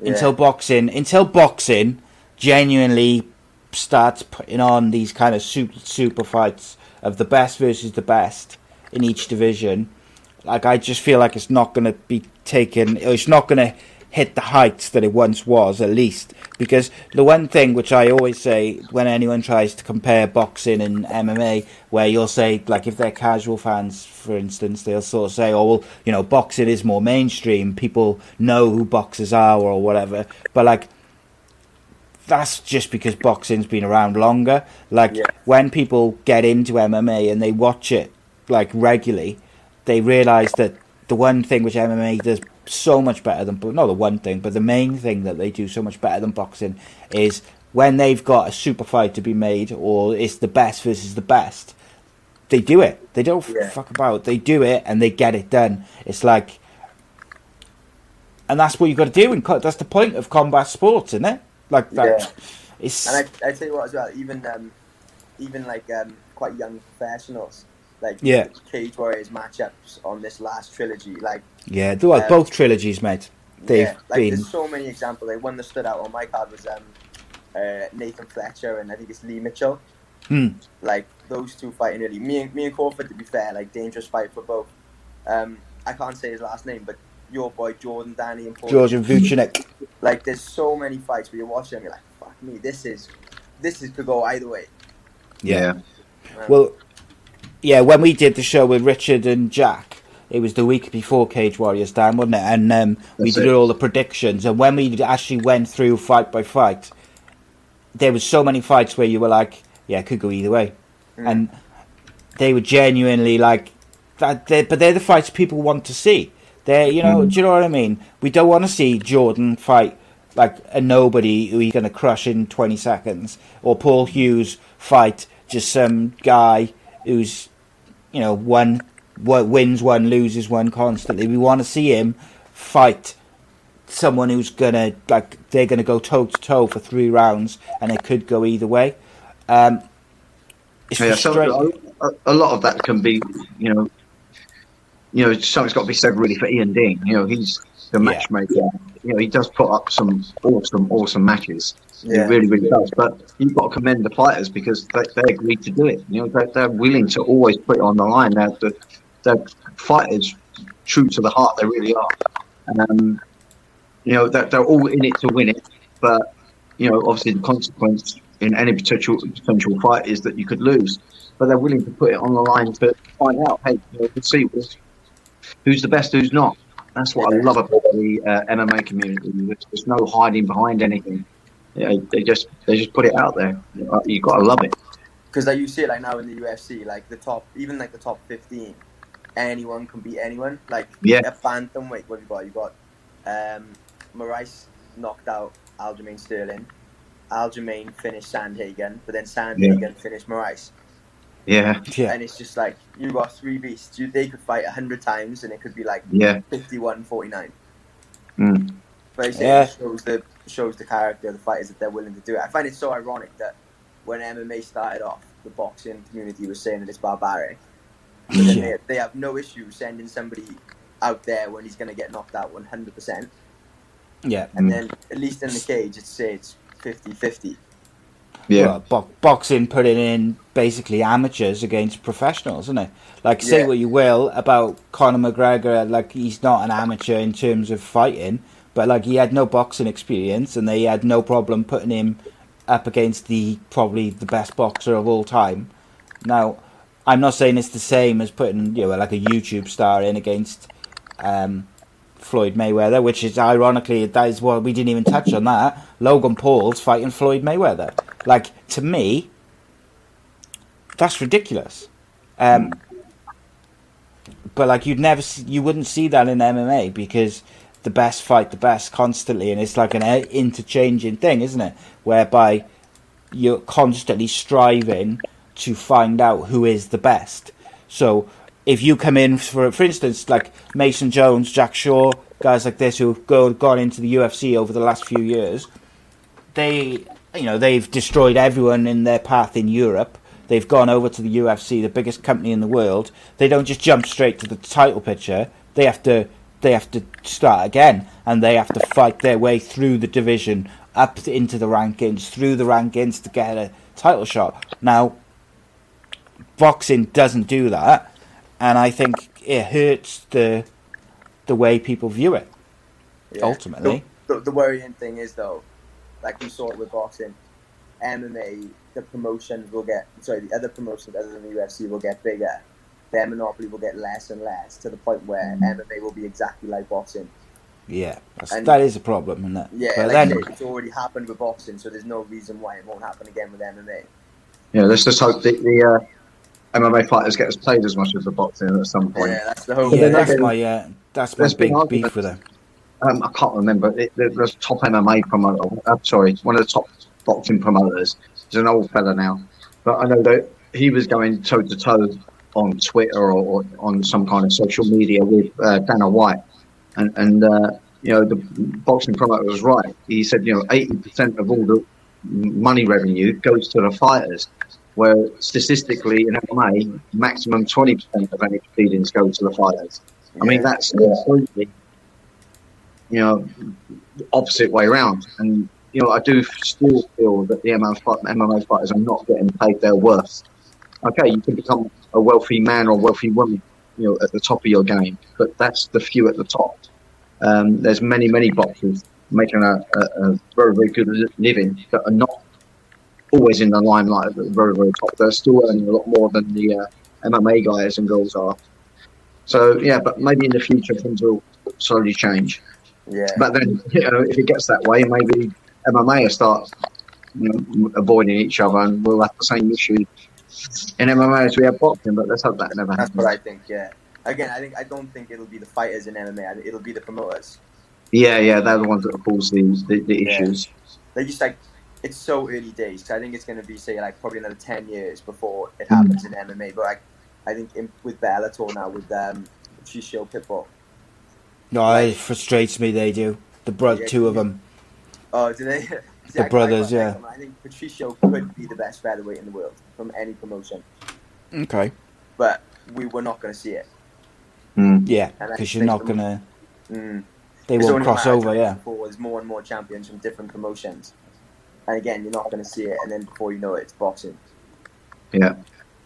Yeah. until boxing, until boxing genuinely starts putting on these kind of super, super fights of the best versus the best in each division, like I just feel like it's not going to be taken. It's not going to hit the heights that it once was, at least. Because the one thing which I always say when anyone tries to compare boxing and MMA, where you'll say, like, if they're casual fans, for instance, they'll sort of say, oh, well, you know, boxing is more mainstream. People know who boxers are or whatever. But, like, that's just because boxing's been around longer. Like, Yeah. when people get into MMA and they watch it, like, regularly, they realise that the one thing which MMA does so much better than, not the one thing, but the main thing that they do so much better than boxing is when they've got a super fight to be made or it's the best versus the best, they do it. They don't Yeah. fuck about. They do it and they get it done. It's like, and that's what you've got to do. Co- that's the point of combat sports, isn't it? Like that. Yeah. It's and I, I tell you what as well, even um, even like um, quite young professionals, like Yeah. Cage Warriors matchups on this last trilogy, like yeah. Well, um, both trilogies, mate. They've yeah, like been. there's so many examples. Like one that stood out on my card was um, uh, Nathan Fletcher and I think it's Lee Mitchell. Hmm. Like those two fighting early. Me and me and Crawford, to be fair, like dangerous fight for both. Um, I can't say his last name, but your boy Jordan, Danny, and Paul. Georgian Vucenic. Like there's so many fights where you're watching and you're like, fuck me, this is this is could go either way. Yeah. Um, Well, yeah, when we did the show with Richard and Jack, it was the week before Cage Warriors Dan, wasn't it? And um, we That's did it. all the predictions. And when we actually went through fight by fight, there was so many fights where you were like, yeah, it could go either way, Mm. and they were genuinely like that. They're, but they're the fights people want to see. They're, you know, do you know what I mean? We don't want to see Jordan fight like a nobody who he's going to crush in 20 seconds, or Paul Hughes fight just some guy who's, you know, one, wins one, loses one constantly. We want to see him fight someone who's gonna like they're gonna go toe to toe for three rounds, and it could go either way. Um, it's Yeah, so a, a lot of that can be, you know, you know, something's got to be said really for Ian Dean. You know, he's the Yeah. matchmaker. You know, he does put up some awesome, awesome matches. Yeah. He really, really does. But you've got to commend the fighters because they, they agreed to do it. You know, they're, they're willing to always put it on the line. They're, they're, they're fighters true to the heart. They really are. Um, you know, they're, they're all in it to win it. But, you know, obviously the consequence in any potential potential fight is that you could lose. But they're willing to put it on the line to find out, hey, you know, see who's, the best, who's not. That's what I love about the uh, MMA community. There's, there's no hiding behind anything. You know, they just they just put it out there. You got to love it. because like you see it like now in the UFC, like the top, even like the top fifteen, anyone can beat anyone. Like Yeah. a bantamweight, what have you got? You got um, Moraes knocked out Aljamain Sterling. Aljamain finished Sandhagen, but then Sandhagen finished Moraes. Yeah, yeah, And it's just like you are three beasts. You, they could fight a hundred times, and it could be like yeah, 51-49. Mm. But I Yeah. it shows the shows the character of the fighters that they're willing to do it. I find it so ironic that when MMA started off, the boxing community was saying that it's barbaric. But then Yeah. they, they have no issue sending somebody out there when he's going to get knocked out 100%. yeah. And Mm. then, at least in the cage, it's say it's 50 50. Yeah, Well, bo- boxing putting in basically amateurs against professionals, isn't it? Like, say Yeah. what you will about Conor McGregor, like he's not an amateur in terms of fighting, but like he had no boxing experience, and they had no problem putting him up against the probably the best boxer of all time. Now, I'm not saying it's the same as putting you know like a YouTube star in against um, Floyd Mayweather, which is ironically that is what we didn't even touch on that. Logan Paul's fighting Floyd Mayweather. Like to me, that's ridiculous. Um, but like you'd never, see, you wouldn't see that in MMA because the best fight the best constantly, and it's like an uh, interchanging thing, isn't it? Whereby you're constantly striving to find out who is the best. So if you come in for, for instance, like Mason Jones, Jack Shore, guys like this who've go, gone into the UFC over the last few years, they, you know, they've destroyed everyone in their path in Europe. They've gone over to the UFC, the biggest company in the world. They don't just jump straight to the title picture. They have to, they have to start again, and they have to fight their way through the division, up into the rankings, through the rankings to get a title shot. Now, boxing doesn't do that, and I think it hurts the the way people view it. Yeah. Ultimately. The, the, the worrying thing is, though, like we saw it with boxing, MMA, the promotions will get, sorry, the other promotions other than the UFC will get bigger. Their monopoly will get less and less to the point where MMA will be exactly like boxing. Yeah, that's, And- that is a problem, isn't it? Yeah, but like then, I it's already happened with boxing, so there's no reason why it won't happen again with MMA. yeah. Let's just hope that the uh, MMA fighters get as paid as much as the boxing at some point. Yeah, that's the whole. yeah, then that's again, my uh, that's my there's big beef with them. um, I can't remember. It, there- there's top MMA promoter. I'm sorry, one of the top boxing promoters. He's an old fella now, but I know that he was going toe to toe on Twitter or, or on some kind of social media with uh, Dana White, and and uh, you know the boxing promoter was right. He said you know eighty percent of all the money revenue goes to the fighters. Where statistically in MMA, maximum twenty percent of any proceedings go to the fighters. I mean, that's completely, you know, the opposite way around. And, you know, I do still feel that the MMA fighters are not getting paid their worth. Okay, you can become a wealthy man or wealthy woman, you know, at the top of your game, but that's the few at the top. Um, there's many, many boxers making a, a, a very, very good living that are not always in the limelight at the very, very top. They're still earning a lot more than the uh, MMA guys and girls are. So yeah, but maybe in the future things will slowly change. Yeah. But then, you know, if it gets that way, maybe MMA will start you know, avoiding each other, and we'll have the same issue in MMA as we have boxing. But let's hope that never happens. That's what I think. Yeah. Again, I think I don't think it'll be the fighters in MMA. It'll be the promoters. Yeah, yeah, they're the ones that cause the the, the Yeah. issues. They just like it's so early days. So I think it's going to be say like probably another ten years before it Mm. happens in MMA. But like I think in, with Bellator now with um, Patricio Pitbull. No, it frustrates me. They do the bro- Yeah, two of them. Oh, do they? [laughs] The brothers, yeah. I think Patricio could be the best featherweight in the world from any promotion, Okay. but we were not going to see it. Mm. Yeah, because you're not gonna. Mm. They won't cross a matter of over. Yeah. There's more and more champions from different promotions, and again, you're not going to see it, and then before you know it, it's boxing. Yeah,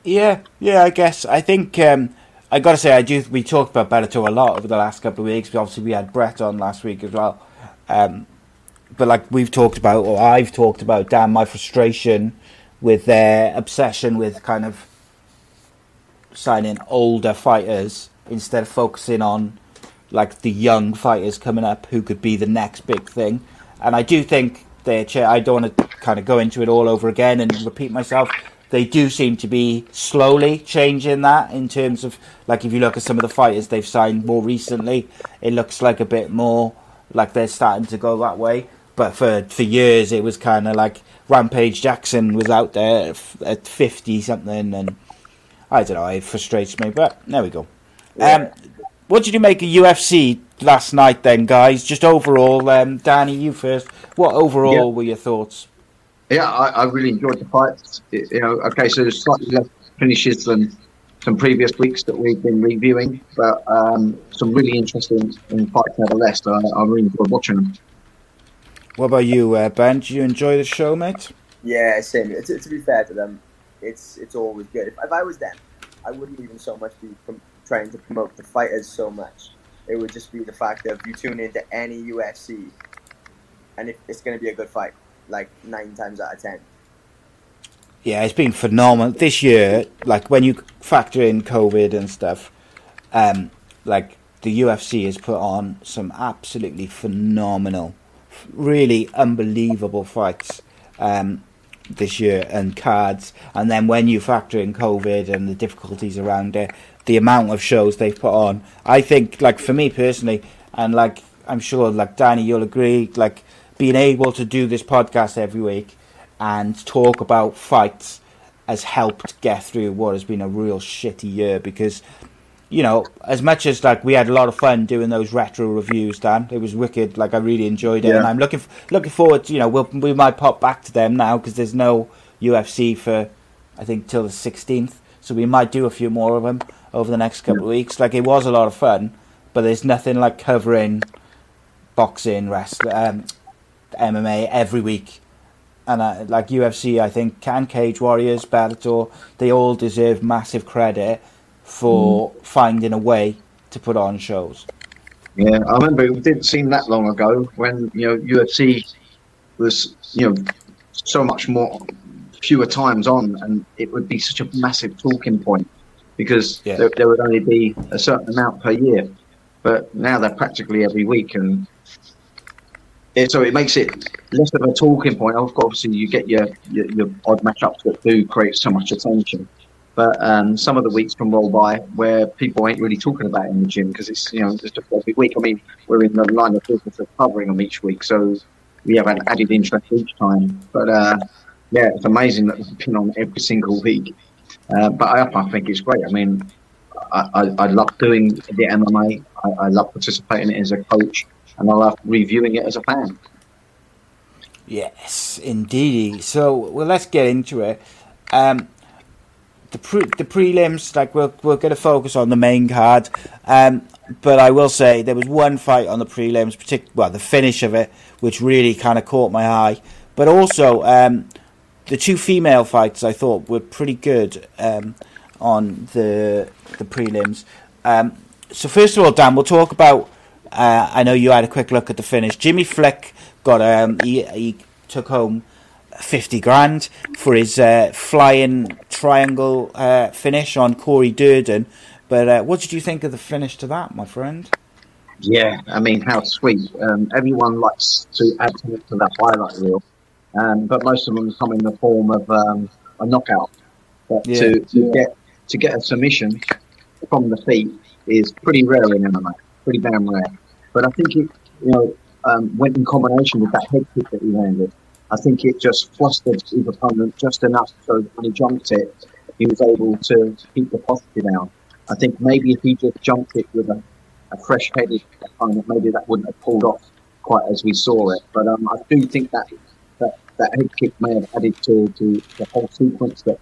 Yeah, yeah. I guess I think um, I got to say I do. We talked about Bellator a lot over the last couple of weeks. But obviously, we had Brett on last week as well. Um, but like we've talked about, or I've talked about, damn my frustration with their obsession with kind of signing older fighters instead of focusing on like the young fighters coming up who could be the next big thing. And I do think they. cha- I don't want to kind of go into it all over again and repeat myself. They do seem to be slowly changing that in terms of like if you look at some of the fighters they've signed more recently, it looks like a bit more like they're starting to go that way. But for for years it was kind of like Rampage Jackson was out there at fifty something, and I don't know. It frustrates me, but there we go. Um, what did you make of UFC last night, then, guys? Just overall, um, Danny, you first. What overall Yeah. were your thoughts? yeah, I, I really enjoyed the fights. It- you know, okay, so there's slightly less finishes than some previous weeks that we've been reviewing, but um, some really interesting in fights nevertheless. I, I really enjoyed watching them. What about you, uh, Ben? Did you enjoy the show, mate? Yeah, same. To, to be fair to them, it's it's always good. If, if I was them, I wouldn't even so much be prom- trying to promote the fighters so much. It would just be the fact that if you tune into any UFC, and it's going to be a good fight, like nine times out of ten. Yeah, it's been phenomenal this year. Like when you factor in COVID and stuff, um, like the UFC has put on some absolutely phenomenal, really unbelievable fights um, this year and cards. And then when you factor in COVID and the difficulties around it, the amount of shows they've put on, I think, like for me personally, and like I'm sure, like Danny, you'll agree, like being able to do this podcast every week and talk about fights has helped get through what has been a real shitty year because you know as much as like we had a lot of fun doing those retro reviews dan it was wicked. Like i really enjoyed it. And i'm looking looking forward to, you know we'll, we might pop back to them now because there's no ufc for i think till the 16th so we might do a few more of them over the next couple of weeks. Like it was a lot of fun but there's nothing like covering boxing wrestling um, mma every week. And uh, like UFC, I think can Cage Warriors, Bellator, they all deserve massive credit for finding a way to put on shows. Yeah, I remember it didn't seem that long ago when you know UFC was you know so much more fewer times on, and it would be such a massive talking point because Yeah. there, there would only be a certain amount per year. But now they're practically every week, and it, so it makes it less of a talking point. Of course, Obviously, you get your your, your odd matchups that do create so much attention. But um, some of the weeks can roll by where people ain't really talking about it in the gym because it's you know it's just every week. I mean, we're in the line of business of covering them each week, so we have an added interest each time. But uh, yeah, it's amazing that they've been on every single week. Uh, but I, I think it's great. I mean, I, I, I love doing the MMA. I, I love participating in it as a coach, and I love reviewing it as a fan. Yes, indeed. So well, let's get into it. Um, the pre- the prelims, like we're we're going to focus on the main card, um, but I will say there was one fight on the prelims, partic- well, the finish of it, which really kind of caught my eye. But also, um, the two female fights I thought were pretty good um, on the the prelims. Um, so first of all, Dan, we'll talk about. Uh, I know you had a quick look at the finish. Jimmy Flick got um, he, he took home fifty grand for his uh, flying triangle uh, finish on Corey Durden. But uh, what did you think of the finish to that, my friend? Yeah, I mean, how sweet. Um, everyone likes to add to that highlight reel. Um, but most of them come in the form of um, a knockout. But Yeah. to, to get to get a submission from the feet is pretty rare in MMA, pretty damn rare. But I think it, you know, um, went in combination with that head kick that he landed. I think it just flustered his opponent just enough so that when he jumped it, he was able to keep the posture down. I think maybe if he just jumped it with a, a fresh-headed opponent, maybe that wouldn't have pulled off quite as we saw it. But um, I do think that that, head kick may have added to, to the whole sequence that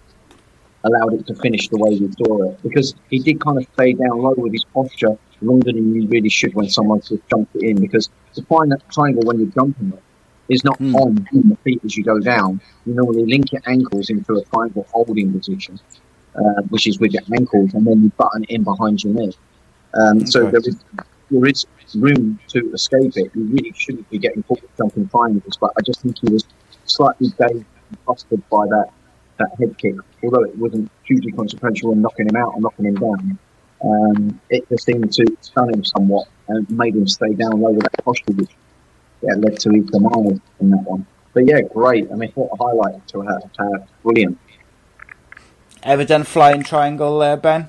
allowed it to finish the way we saw it. Because he did kind of stay down low with his posture longer than you really should when someone's just jumped it in. Because to find that triangle when you're jumping it is not on in the feet as you go down. You normally link your ankles into a triangle holding position, uh, which is with your ankles, and then you button in behind your knee. Um, So there is there is room to escape it. You really shouldn't be getting caught with jumping triangles, but I just think he was slightly dazed and flustered by that that head kick, although it wasn't hugely consequential in knocking him out or knocking him down. Um, it just seemed to stun him somewhat and made him stay down low with that posture, which yeah, led to his demise in that one. But yeah, great. I mean, what a highlight to have. To have. Brilliant. Ever done flying triangle, uh, Ben?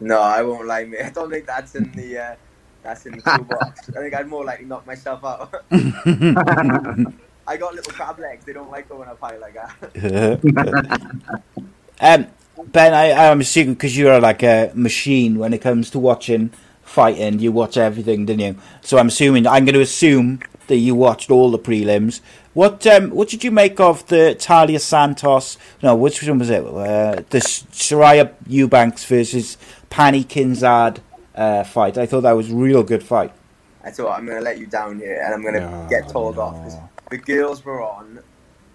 No, I won't lie, mate. [laughs] I don't think that's in the uh, that's in the toolbox. I think I'd more likely knock myself out. [laughs] [laughs] I got little crab legs. They don't like going up high like that. [laughs] um, Ben, I, I'm assuming because you're like a machine when it comes to watching fighting, you watch everything, don't you? So I'm assuming I'm going to assume that you watched all the prelims. What um, what did you make of the Talia Santos? No, which one was it? Uh, the Sijara Eubanks versus Pannie Kianzad uh, fight. I thought that was a real good fight. I thought I'm going to let you down here, and I'm going to No, get told off no. because the girls were on,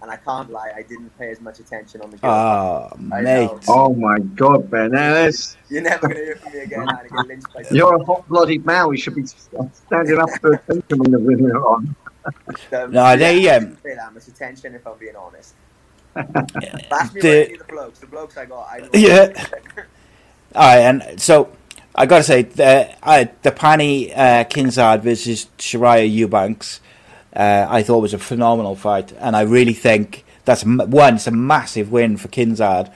and I can't lie, I didn't pay as much attention on the girls. Ah, I mate. know. Oh my God, Ben! Now that's You're never going to hear from me again. I get you're a hot-blooded man. We should be standing up for attention when the women are on. Um, No, they, I um, didn't pay that much attention, if I'm being honest. Ask me The- about any of the blokes. The blokes I got, I. Yeah. All right, and so I got to say, the, uh, the Pannie uh, Kianzad versus Sijara Eubanks, uh, I thought was a phenomenal fight, and I really think that's one, it's a massive win for Kianzad,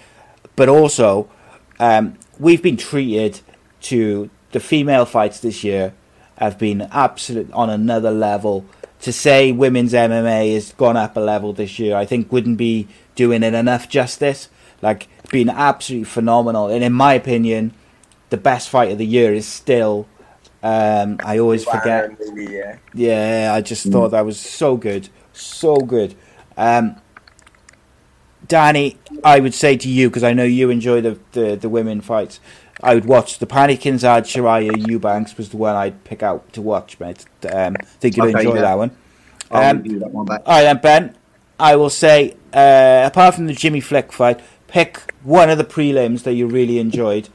but also um, we've been treated to the female fights this year have been absolute on another level. To say women's MMA has gone up a level this year, I think wouldn't be doing it enough justice. Like, been absolutely phenomenal, and in my opinion, the best fight of the year is still. Um, I always forget. Maybe, yeah. Yeah, I just thought that was so good, so good. Um, Danny, I would say to you because I know you enjoy the, the the women fights. I would watch the Pannie Kianzad Sijara Eubanks was the one I'd pick out to watch, mate. Um, think you'll Okay, enjoy yeah. that one. I'll Um, that one all right, then, Ben. I will say, uh, apart from the Jimmy Flick fight, pick one of the prelims that you really enjoyed.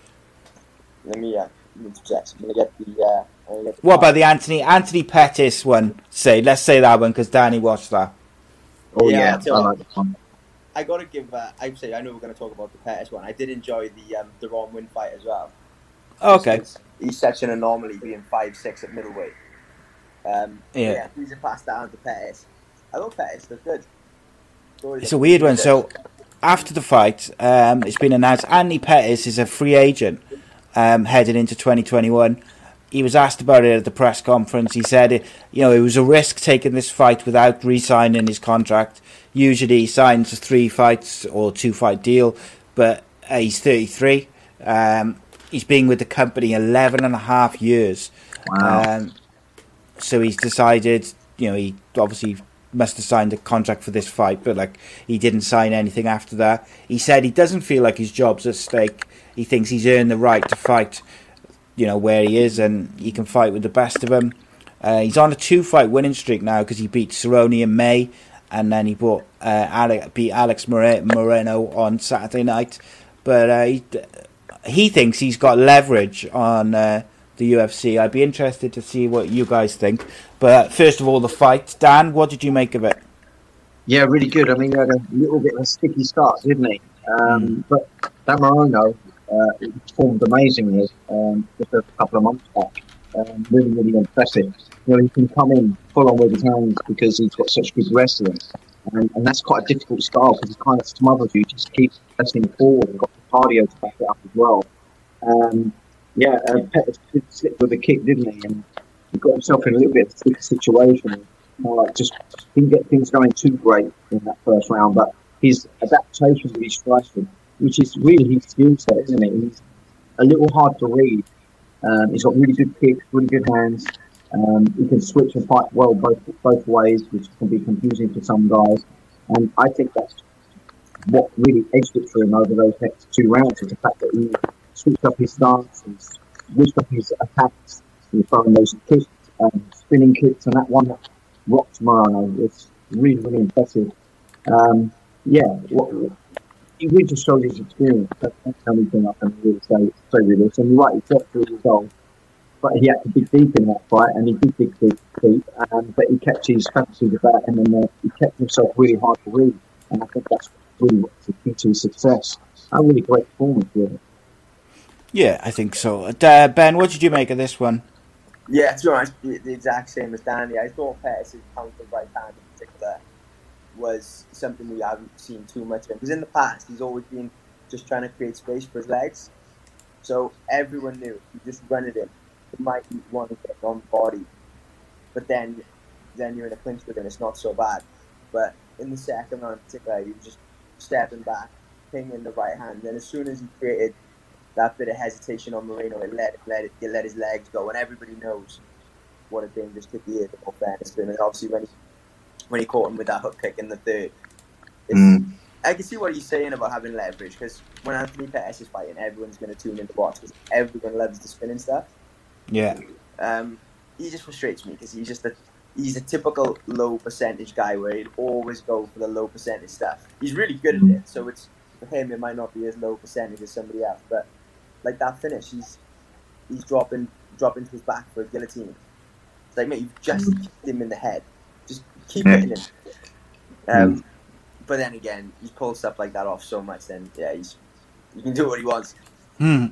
Let me, uh, let me interject. I'm going to get the. Uh, get the What about the Anthony Anthony Pettis one? Say, let's say that one because Danny watched that. Oh Yeah, yeah, I'll tell I you. like. I got to give. Uh, I say I know we're going to talk about the Pettis one. I did enjoy the um, the Ron Win fight as well. Okay. He's, he's such an anomaly being five six at middleweight. Um, Yeah. yeah, he's a pass down to Pettis. I love Pettis. They're good. Stories It's a weird one. So after the fight, um, it's been announced Anthony Pettis is a free agent um, heading into 2021. He was asked about it at the press conference. He said, it, you know, it was a risk taking this fight without re-signing his contract. Usually, he signs a three fights or two fight deal, but uh, he's 33. Um, he's been with the company 11 and a half years. Wow. Um, so he's decided, you know, he obviously must have signed a contract for this fight, but like he didn't sign anything after that. He said he doesn't feel like his job's at stake. He thinks he's earned the right to fight, you know, where he is, and he can fight with the best of them. Uh, he's on a two-fight winning streak now because he beat Cerrone in May, and then he bought, uh, Alex, beat Alex Morono on Saturday night. But uh, he, he thinks he's got leverage on uh, the UFC. I'd be interested to see what you guys think. But first of all, the fight. Dan, what did you make of it? Yeah, really good. I mean, he had a little bit of a sticky start, didn't he? Um, But that Morono uh, it performed amazingly um, just a couple of months back. Um, really, really impressive. You know, he can come in full on with his hands because he's got such good wrestling. And, and that's quite a difficult style because he kind of smothers you, just keeps pressing forward and got the cardio to back it up as well. Um, yeah, uh, Pettis slipped with a kick, didn't he? And he got himself in a little bit of a situation. Uh, just didn't get things going too great in that first round, but his adaptation with his striking, which is really his skill set, isn't it? He's a little hard to read. Um, he's got really good kicks, really good hands. Um, he can switch and fight well both both ways, which can be confusing for some guys. And I think that's what really edged it for him over those next two rounds is the fact that he switched up his stance and switched up his attacks and throwing those kicks, spinning kicks, and that one that rocked Morono. It's really, really impressive. Um, yeah, what, he really just showed his experience. That's the only thing I can really say, say with this. And you're right, he got through his goal but he had to dig deep in that fight, and he did dig deep. deep um, but he kept his fantasies about him, and uh, he kept himself really hard to read. And I think that's really what's the key to his success. A really great performance, really. Yeah, I think so. Uh, ben, what did you make of this one? Yeah, to be honest, the, the exact same as Danny. I thought Pettis' counter right hand in particular was something we haven't seen too much of. Because in the past, he's always been just trying to create space for his legs. So everyone knew he just run it in it might want to get on body, but then then you're in a clinch with him. It's not so bad. But in the second round, in particular, uh, he was just stepping back, pinging the right hand. Then as soon as he created that bit of hesitation on Morono, it let let it, it let his legs go, and everybody knows what a dangerous kick he is. In all fairness him, and obviously when he when he caught him with that hook kick in the third, Mm. I can see what he's saying about having leverage because when Anthony Pettis is fighting, everyone's going to tune in to watch because everyone loves the spinning stuff. Yeah. Um, he just frustrates me because he's just a he's a typical low percentage guy where he'd always go for the low percentage stuff. He's really good at it, so it's for him it might not be as low percentage as somebody else, but like that finish, he's he's dropping dropping to his back for a guillotine. It's like mate, you've just kicked him in the head. Keep hitting him. Um, but then again, he's pulled stuff like that off so much. Then yeah, he's he can do what he wants. Hmm.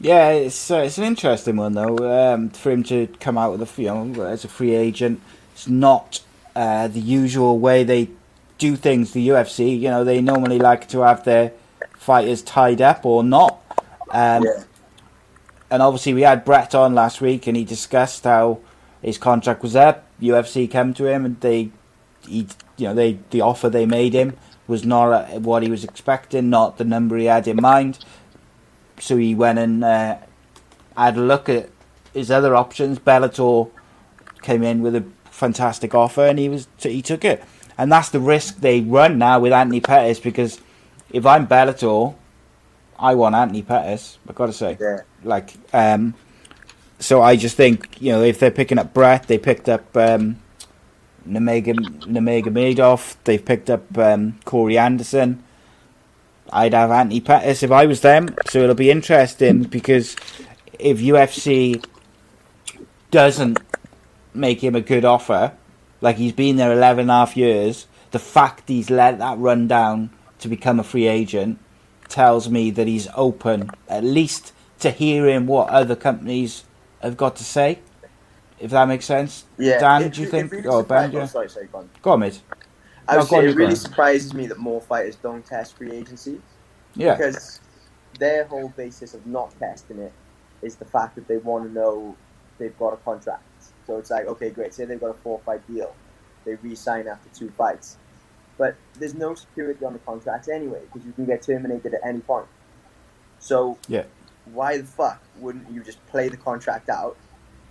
Yeah, it's uh, it's an interesting one though. Um, for him to come out with a you know as a free agent, it's not uh, the usual way they do things. The UFC, you know, they normally like to have their fighters tied up or not. Um, Yeah. And obviously, we had Brett on last week, and he discussed how his contract was up. UFC came to him, and they, he, you know, they the offer they made him was not what he was expecting, not the number he had in mind. So he went and uh, had a look at his other options. Bellator came in with a fantastic offer, and he was he took it. And that's the risk they run now with Anthony Pettis because if I'm Bellator, I want Anthony Pettis. I've gotta say, Yeah. like, um, so I just think you know if they're picking up Brett, they picked up um, Nemega Nemega Madoff, they've picked up um, Corey Anderson. I'd have Anthony Pettis if I was them. So it'll be interesting because if UFC doesn't make him a good offer, like he's been there 11 and a half years, the fact he's let that run down to become a free agent tells me that he's open at least to hearing what other companies have got to say. If that makes sense. Yeah. Dan, it- do you it think? really oh, Ben, yeah. oh, sorry, sorry, go on. Go on, mate. I No, would go on, say it really surprises me that more fighters don't test free agency Yeah. because their whole basis of not testing it is the fact that they want to know they've got a contract. So it's like, okay, great. Say they've got a four-fight deal, they re-sign after two fights, but there's no security on the contracts anyway because you can get terminated at any point. So Yeah. Why the fuck wouldn't you just play the contract out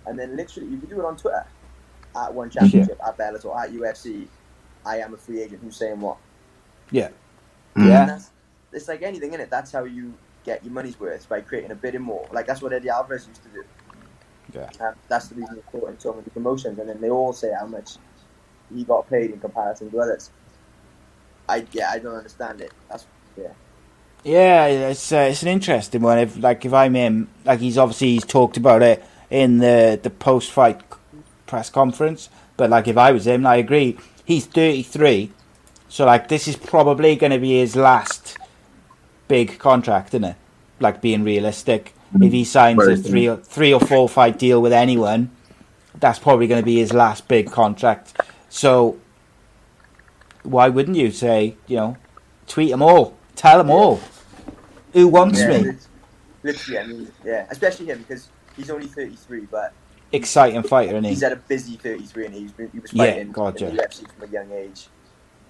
and then literally you can do it on Twitter at one championship at Bellator at UFC. I am a free agent. Who's saying what? Yeah. Mm. Yeah. It's like anything in it. That's how you get your money's worth by creating a bidding more. Like that's what Eddie Alvarez used to do. Yeah. Um, that's the reason he caught in so many promotions, and then they all say how much he got paid in comparison to others. I yeah, I don't understand it. That's yeah. Yeah, it's uh, it's an interesting one. If like if I'm him, like he's obviously he's talked about it in the the post fight press conference. But like if I was him, I agree. He's 33, so like this is probably going to be his last big contract, isn't it? Like being realistic, if he signs a three or three or four fight deal with anyone, that's probably going to be his last big contract. So why wouldn't you say, you know, tweet them all, tell them all, who wants Yeah, me? lit- Literally, I mean, yeah, especially him because he's only 33, but Exciting fighter, isn't he? he's had a busy 33 and he's been, he was Yeah, fighting God, in yeah. the UFC from a young age.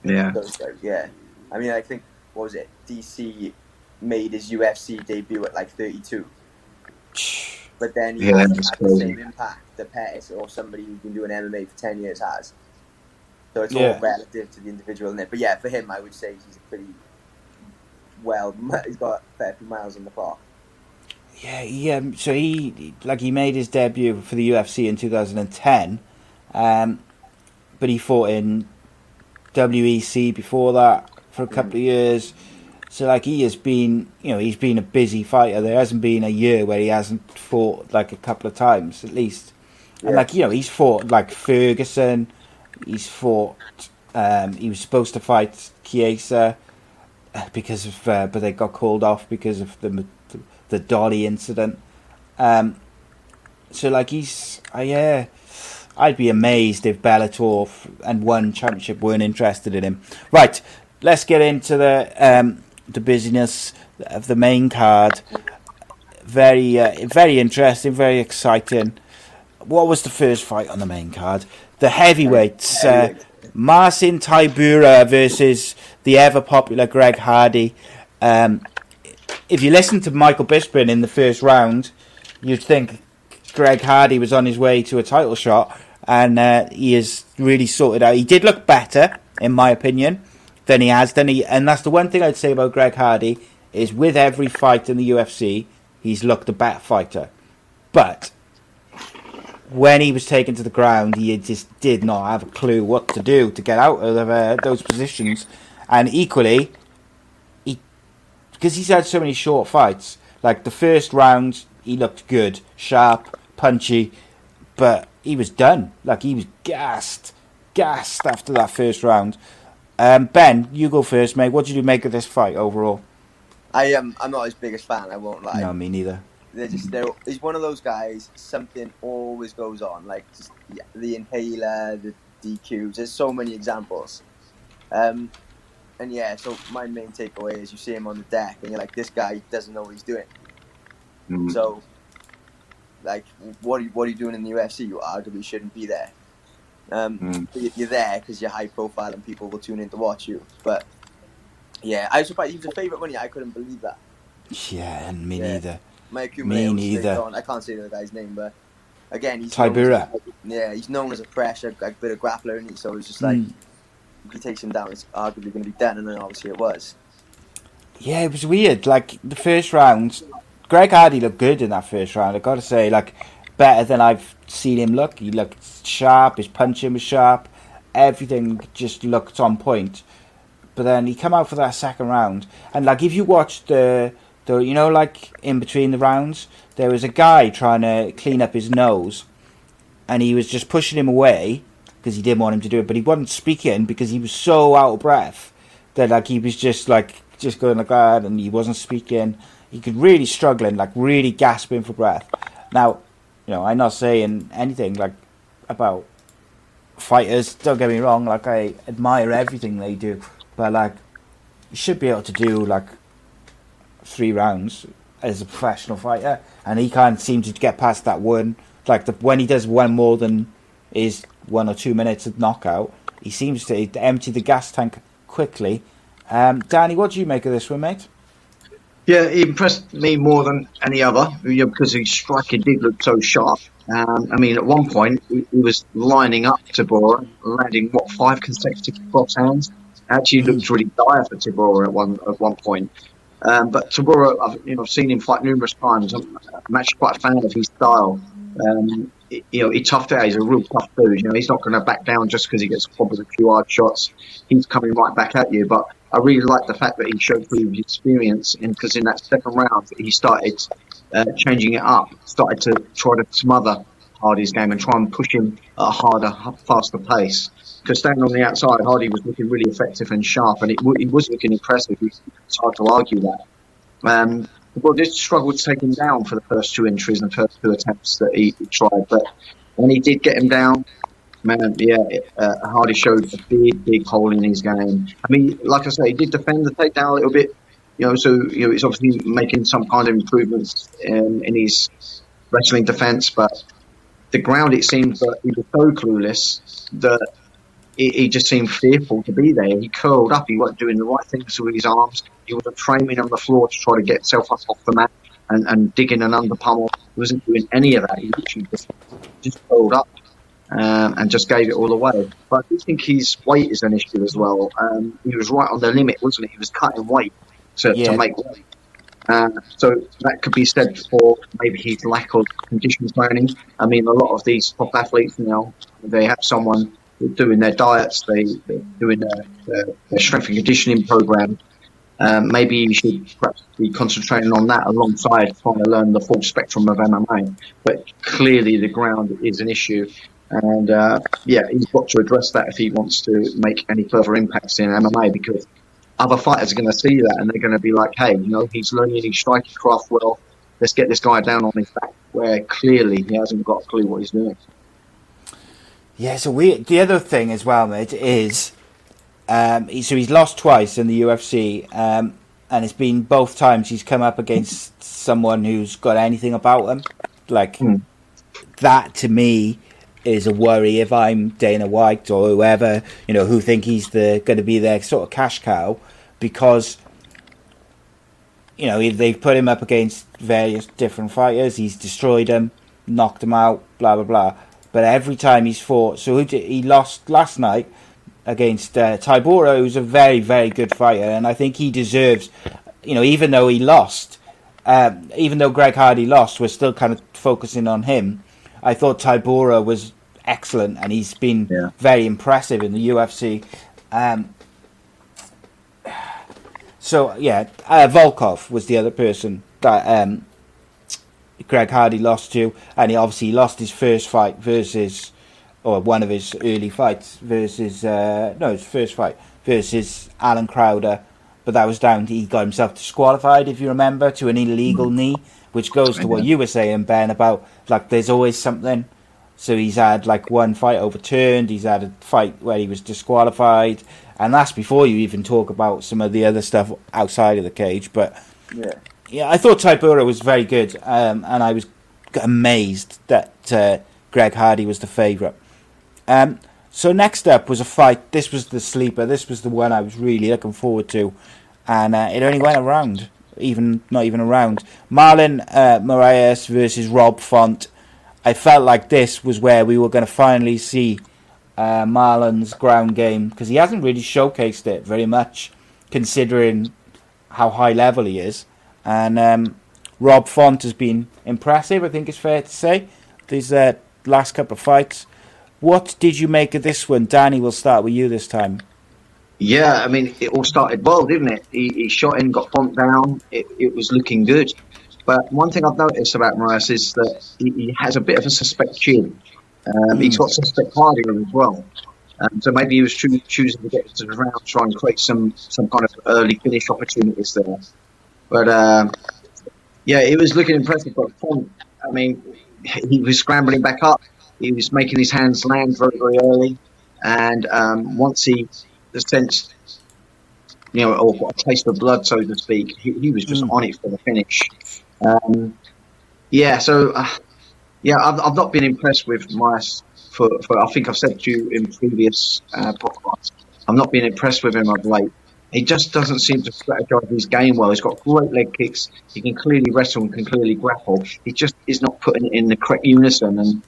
Yeah. So yeah. I mean, I think, what was it? DC made his UFC debut at like 32. [sighs] But then he Yeah, hasn't had the crazy. same impact that Pettis or somebody who's been doing MMA for 10 years has. So it's Yeah. all relative to the individual in it. But yeah, for him, I would say he's a pretty well, [laughs] he's got 30 miles on the clock. Yeah, yeah. So he like he made his debut for the UFC in 2010, um, but he fought in WEC before that for a couple of years. So like he has been, you know, he's been a busy fighter. There hasn't been a year where he hasn't fought like a couple of times at least. And like you know, he's fought like Ferguson. He's fought. Um, he was supposed to fight Chiesa because of, uh, but they got called off because of the the Dolly incident. Um, so like he's, uh, yeah, I'd be amazed if Bellator and One Championship weren't interested in him. Right, let's get into the um, the busyness of the main card. Very, uh, very interesting, very exciting. What was the first fight on the main card? The heavyweights, uh, Marcin Tybura versus the ever popular Greg Hardy. Um, if you listen to Michael Bisping in the first round, you'd think Greg Hardy was on his way to a title shot, and uh, he has really sorted out. He did look better, in my opinion, than he has done. He, and that's the one thing I'd say about Greg Hardy is with every fight in the UFC, he's looked a better fighter. But when he was taken to the ground, he just did not have a clue what to do to get out of uh, those positions. And equally, he because he's had so many short fights. Like the first round, he looked good, sharp, punchy, but he was done. Like he was gassed, gassed after that first round. Um, ben, you go first, mate. What did you make of this fight overall? I am. I'm not his biggest fan. I won't lie. no, me neither. They're just they're, he's one of those guys. Something always goes on, like just the, the inhaler, the DQs. There's so many examples. Um, and yeah, so my main takeaway is you see him on the deck, and you're like, this guy doesn't know what he's doing. Mm. So, like, what are you, what are you doing in the UFC? You arguably shouldn't be there. Um, Mm. You're there because you're high profile and people will tune in to watch you. But yeah, I was surprised. He was a favorite, wasn't he? I couldn't believe that. Yeah, and me Yeah. neither. My Me accumulator was neither. on. I can't say the guy's name, but again, he's as- yeah, he's known as a pressure, like, bit of grappler, and he? so it's just like Mm. if he takes him down, it's arguably going to be done, and then obviously it was. Yeah, it was weird. Like the first round, Greg Hardy looked good in that first round. I got to say, like better than I've seen him look. He looked sharp. His punching was sharp. Everything just looked on point. But then he come out for that second round, and like if you watch the, the you know, like in between the rounds, there was a guy trying to clean up his nose, and he was just pushing him away because he didn't want him to do it. But he wasn't speaking because he was so out of breath that like he was just like just going like that and he wasn't speaking he could really struggling like really gasping for breath now you know i'm not saying anything like about fighters don't get me wrong like i admire everything they do but like you should be able to do like three rounds as a professional fighter and he can't seem to get past that one like the, when he does one more than is one or two minutes of knockout he seems to empty the gas tank quickly um, Danny, what do you make of this one, mate? Yeah, he impressed me more than any other you know, because his striking did look so sharp. Um, I mean, at one point he, he was lining up Tybura, landing what five consecutive cross hands. Actually, looked really dire for Tybura at one at one point. Um, but Tybura, I've you know I've seen him fight numerous times. I'm, actually quite a fan of his style. Um, you know, he toughed out. He's a real tough dude. You know, he's not going to back down just because he gets caught with a few hard shots. He's coming right back at you. But I really like the fact that he showed through his experience, and because in that second round he started uh, changing it up, started to try to smother Hardy's game and try and push him at a harder, faster pace. Standing on the outside, Hardy was looking really effective and sharp, and it, w- he was looking impressive. It's hard to argue that. Um, well, did struggle to take him down for the first two entries and the first two attempts that he, tried, but when he did get him down, Man, yeah, uh, Hardy showed a big, big hole in his game. I mean, like I say, he did defend the takedown a little bit, you know, so you know, he's obviously making some kind of improvements in, in his wrestling defense, but the ground, it seemed that he was so clueless that he, he, just seemed fearful to be there. He curled up, he wasn't doing the right things with his arms, he wasn't framing on the floor to try to get himself up off the mat and, and digging an under pummel. He wasn't doing any of that. He literally just, just curled up. Um, and just gave it all away. But I do think his weight is an issue as well. Um, he was right on the limit, wasn't he? He was cutting weight to, yeah. to make weight. Uh, so that could be said for maybe his lack of condition training. I mean, a lot of these top athletes now, they have someone doing their diets, they, doing their, their, their strength and conditioning program. Um, maybe you should perhaps be concentrating on that alongside trying to learn the full spectrum of MMA. But clearly, the ground is an issue. And uh, yeah, he's got to address that if he wants to make any further impacts in MMA because other fighters are going to see that and they're going to be like, hey, you know, he's learning his striking craft well. Let's get this guy down on his back, where clearly he hasn't got a clue what he's doing. Yeah, so we the other thing as well, mate, is um, so he's lost twice in the UFC, um, and it's been both times he's come up against someone who's got anything about him. Like mm. that to me is a worry if I'm Dana White or whoever, you know, who think he's the going to be their sort of cash cow because you know they've put him up against various different fighters. He's destroyed them, knocked them out, blah blah blah. But every time he's fought, so he lost last night against uh, Tybura, who's a very very good fighter, and I think he deserves. You know, even though he lost, um, even though Greg Hardy lost, we're still kind of focusing on him. I thought Tybura was excellent, and he's been yeah. very impressive in the UFC. Um, so yeah, uh, Volkov was the other person that um, Greg Hardy lost to, and he obviously lost his first fight versus, or one of his early fights versus, uh, no, his first fight versus Allen Crowder, but that was down to he got himself disqualified, if you remember, to an illegal mm. knee, which goes to what you were saying, Ben, about like there's always something. So he's had like one fight overturned, he's had a fight where he was disqualified, and that's before you even talk about some of the other stuff outside of the cage. But yeah, yeah, I thought Tybura was very good, um, and I was amazed that uh, Greg Hardy was the favourite. Um, so next up was a fight. This was the sleeper. This was the one I was really looking forward to, and uh, it only went around, even not even around. Marlon uh, Moraes versus Rob Font. I felt like this was where we were going to finally see uh, Marlon's ground game because he hasn't really showcased it very much, considering how high level he is. And um, Rob Font has been impressive. I think it's fair to say these uh, last couple of fights. What did you make of this one, Danny? We'll start with you this time. Yeah, I mean, it all started well, didn't it? He, he shot in, got Font down. It, it was looking good. But one thing I've noticed about Moraes is that he, he has a bit of a suspect chin. Um, He's got suspect cardio as well. Um, so maybe he was cho- choosing to get to the round, try and create some, some kind of early finish opportunities there. But um, yeah, it was looking impressive. But Font, I mean, he was scrambling back up. He was making his hands land very, very early. And um, once he sensed, you know, or a taste of blood, so to speak, he, he was just mm. on it for the finish. Um, yeah, so uh, yeah, I've, I've not been impressed with Moraes for, for, I think I've said to you in previous uh, podcasts, I've not been impressed with him of late. He just doesn't seem to strategize his game well. He's got great leg kicks. He can clearly wrestle and can clearly grapple. He just is not putting it in the correct unison. And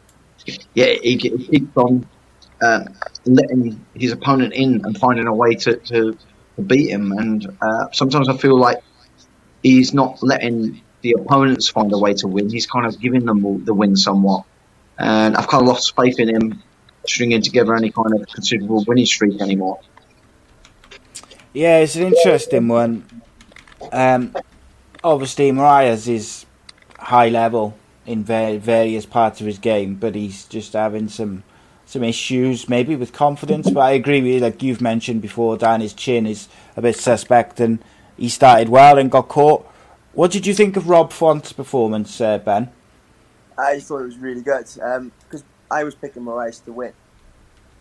yeah, he, he keeps on uh, letting his opponent in and finding a way to, to, to beat him. And uh, sometimes I feel like he's not letting the opponents find a way to win. He's kind of giving them the win somewhat, and I've kind of lost faith in him stringing together any kind of considerable winning streak anymore. Yeah, it's an interesting one. Um, obviously, Moraes is high level in various parts of his game, but he's just having some some issues, maybe with confidence. But I agree with you, like you've mentioned before, Dan. His chin is a bit suspect, and he started well and got caught. What did you think of Rob Font's performance, uh, Ben? I thought it was really good because um, I was picking Moraes to win,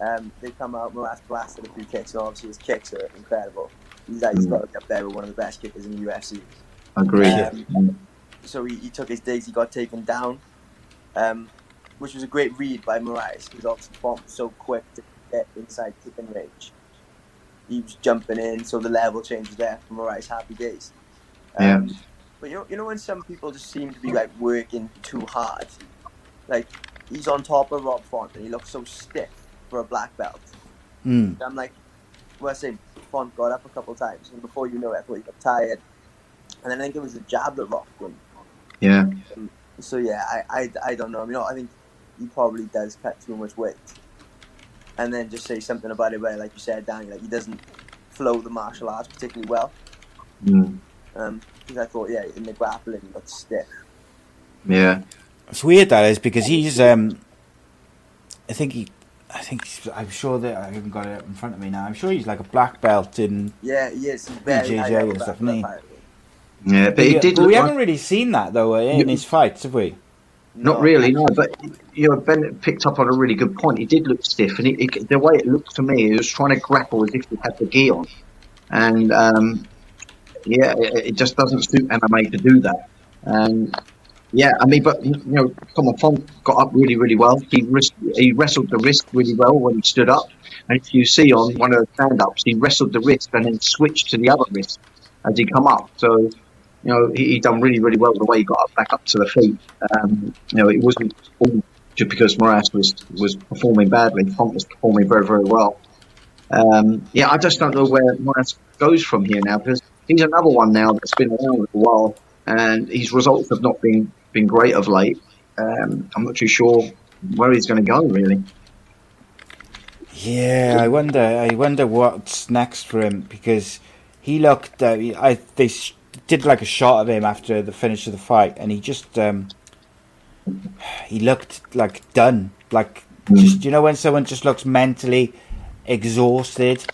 Um, they come out, Moraes blasted a few kicks, and obviously his kicks are incredible. He's, like, he's got up there with one of the best kickers in the UFC. Agreed. Um, so he, he took his digs, he got taken down, um, which was a great read by Moraes because obviously Font was so quick to get inside kicking range. He was jumping in, so the level change was there for Moraes. Happy days. Um, But you know, you know when some people just seem to be like working too hard, like he's on top of Rob Font and he looks so stiff for a black belt. Mm. I'm like, well, I say Font got up a couple of times, and before you know it, I thought he got tired. And then I think it was the jab that rocked him. Yeah. So yeah, I, I, I don't know. I mean, I think he probably does cut too much weight. And then just say something about it where, like you said, Danny, like he doesn't flow the martial arts particularly well. Mm. Um, because I thought, yeah, in the grappling, he looked stiff. Yeah. It's weird that is because he's. Um, I think he. I think I'm sure that I haven't got it up in front of me now. I'm sure he's like a black belt in. Yeah, he is. BJJ high level and stuff, grappler, isn't he? Yeah, but he it did but look we like, haven't really seen that though uh, in his fights, have we? not No. really, no. But you know, Ben picked up on a really good point. He did look stiff, and it, it, the way it looked to me, he was trying to grapple as if he had the gi on, and um, yeah, it, it just doesn't suit MMA to do that. And yeah, I mean, but you know, come on, Font got up really, really well. He he wrestled the wrist really well when he stood up, and if you see on one of the stand-ups, he wrestled the wrist and then switched to the other wrist as he come up. So you know, he, he done really, really well the way he got up, back up to the feet. Um, you know, it wasn't all just because Moraes was, was performing badly. Font was performing very, very well. Um, yeah, I just don't know where Moraes goes from here now because he's another one now that's been around a while and his results have not been, been great of late. Um, I'm not too sure where he's going to go, really. Yeah, I wonder. I wonder what's next for him because he looked. Uh, I they sh- did like a shot of him after the finish of the fight, and he just um, he looked like done. Like just you know when someone just looks mentally exhausted.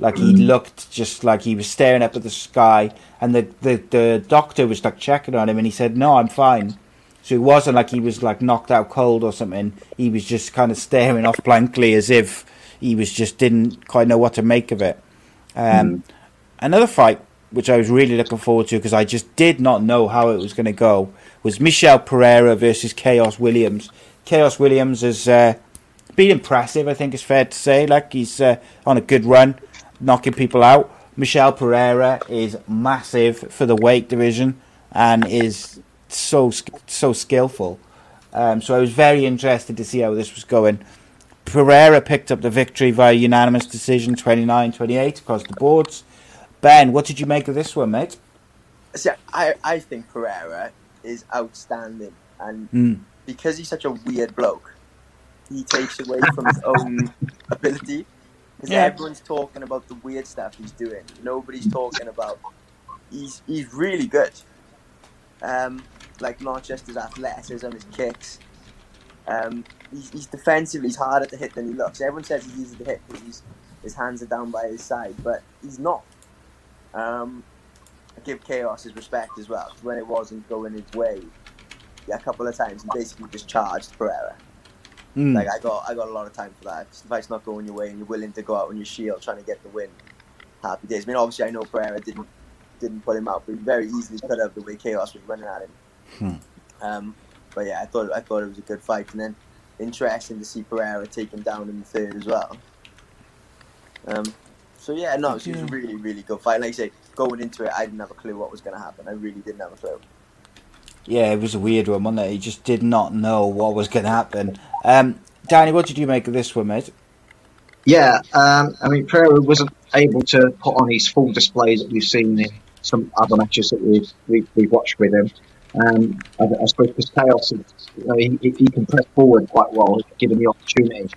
Like he looked just like he was staring up at the sky, and the, the the doctor was like checking on him, and he said, "No, I'm fine." So it wasn't like he was like knocked out cold or something. He was just kind of staring off blankly as if he was just didn't quite know what to make of it. Um, Another fight which I was really looking forward to because I just did not know how it was going to go was Michel Pereira versus Khaos Williams. Khaos Williams has uh, been impressive, I think it's fair to say. Like he's uh, on a good run, knocking people out. Michel Pereira is massive for the weight division and is so so skillful. Um, so I was very interested to see how this was going. Pereira picked up the victory via unanimous decision 29-28 across the boards. Ben, what did you make of this one, mate? See, I, I think Pereira is outstanding, and Mm. because he's such a weird bloke, he takes away from his own [laughs] ability. Because Yeah. everyone's talking about the weird stuff he's doing. Nobody's talking about he's he's really good. Um, like his athleticism, his kicks. Um, he's, he's defensively he's harder to hit than he looks. Everyone says he's easy to hit because he's, his hands are down by his side, but he's not. Um, I give Khaos his respect as well. when it wasn't going his way, yeah, a couple of times he basically just charged Pereira. Mm. Like I got, I got a lot of time for that. If the fight's not going your way and you're willing to go out on your shield trying to get the win, happy days. I mean, obviously I know Pereira didn't didn't put him out, but he very easily could have the way Khaos was running at him. Hmm. Um, but yeah, I thought I thought it was a good fight, and then interesting to see Pereira taken down in the third as well. Um, so yeah, no, it was, it was a really really good fight. Like I say, going into it, I didn't have a clue what was going to happen. I really didn't have a clue. Yeah, it was a weird one, wasn't it? He just did not know what was going to happen. Um, Danny, what did you make of this one, mate? Yeah, um, I mean, Pereira wasn't able to put on his full display that we've seen in some other matches that we've, we've, we've watched with him. Um, I, I suppose is, you know, he, he can press forward quite well, given the opportunity.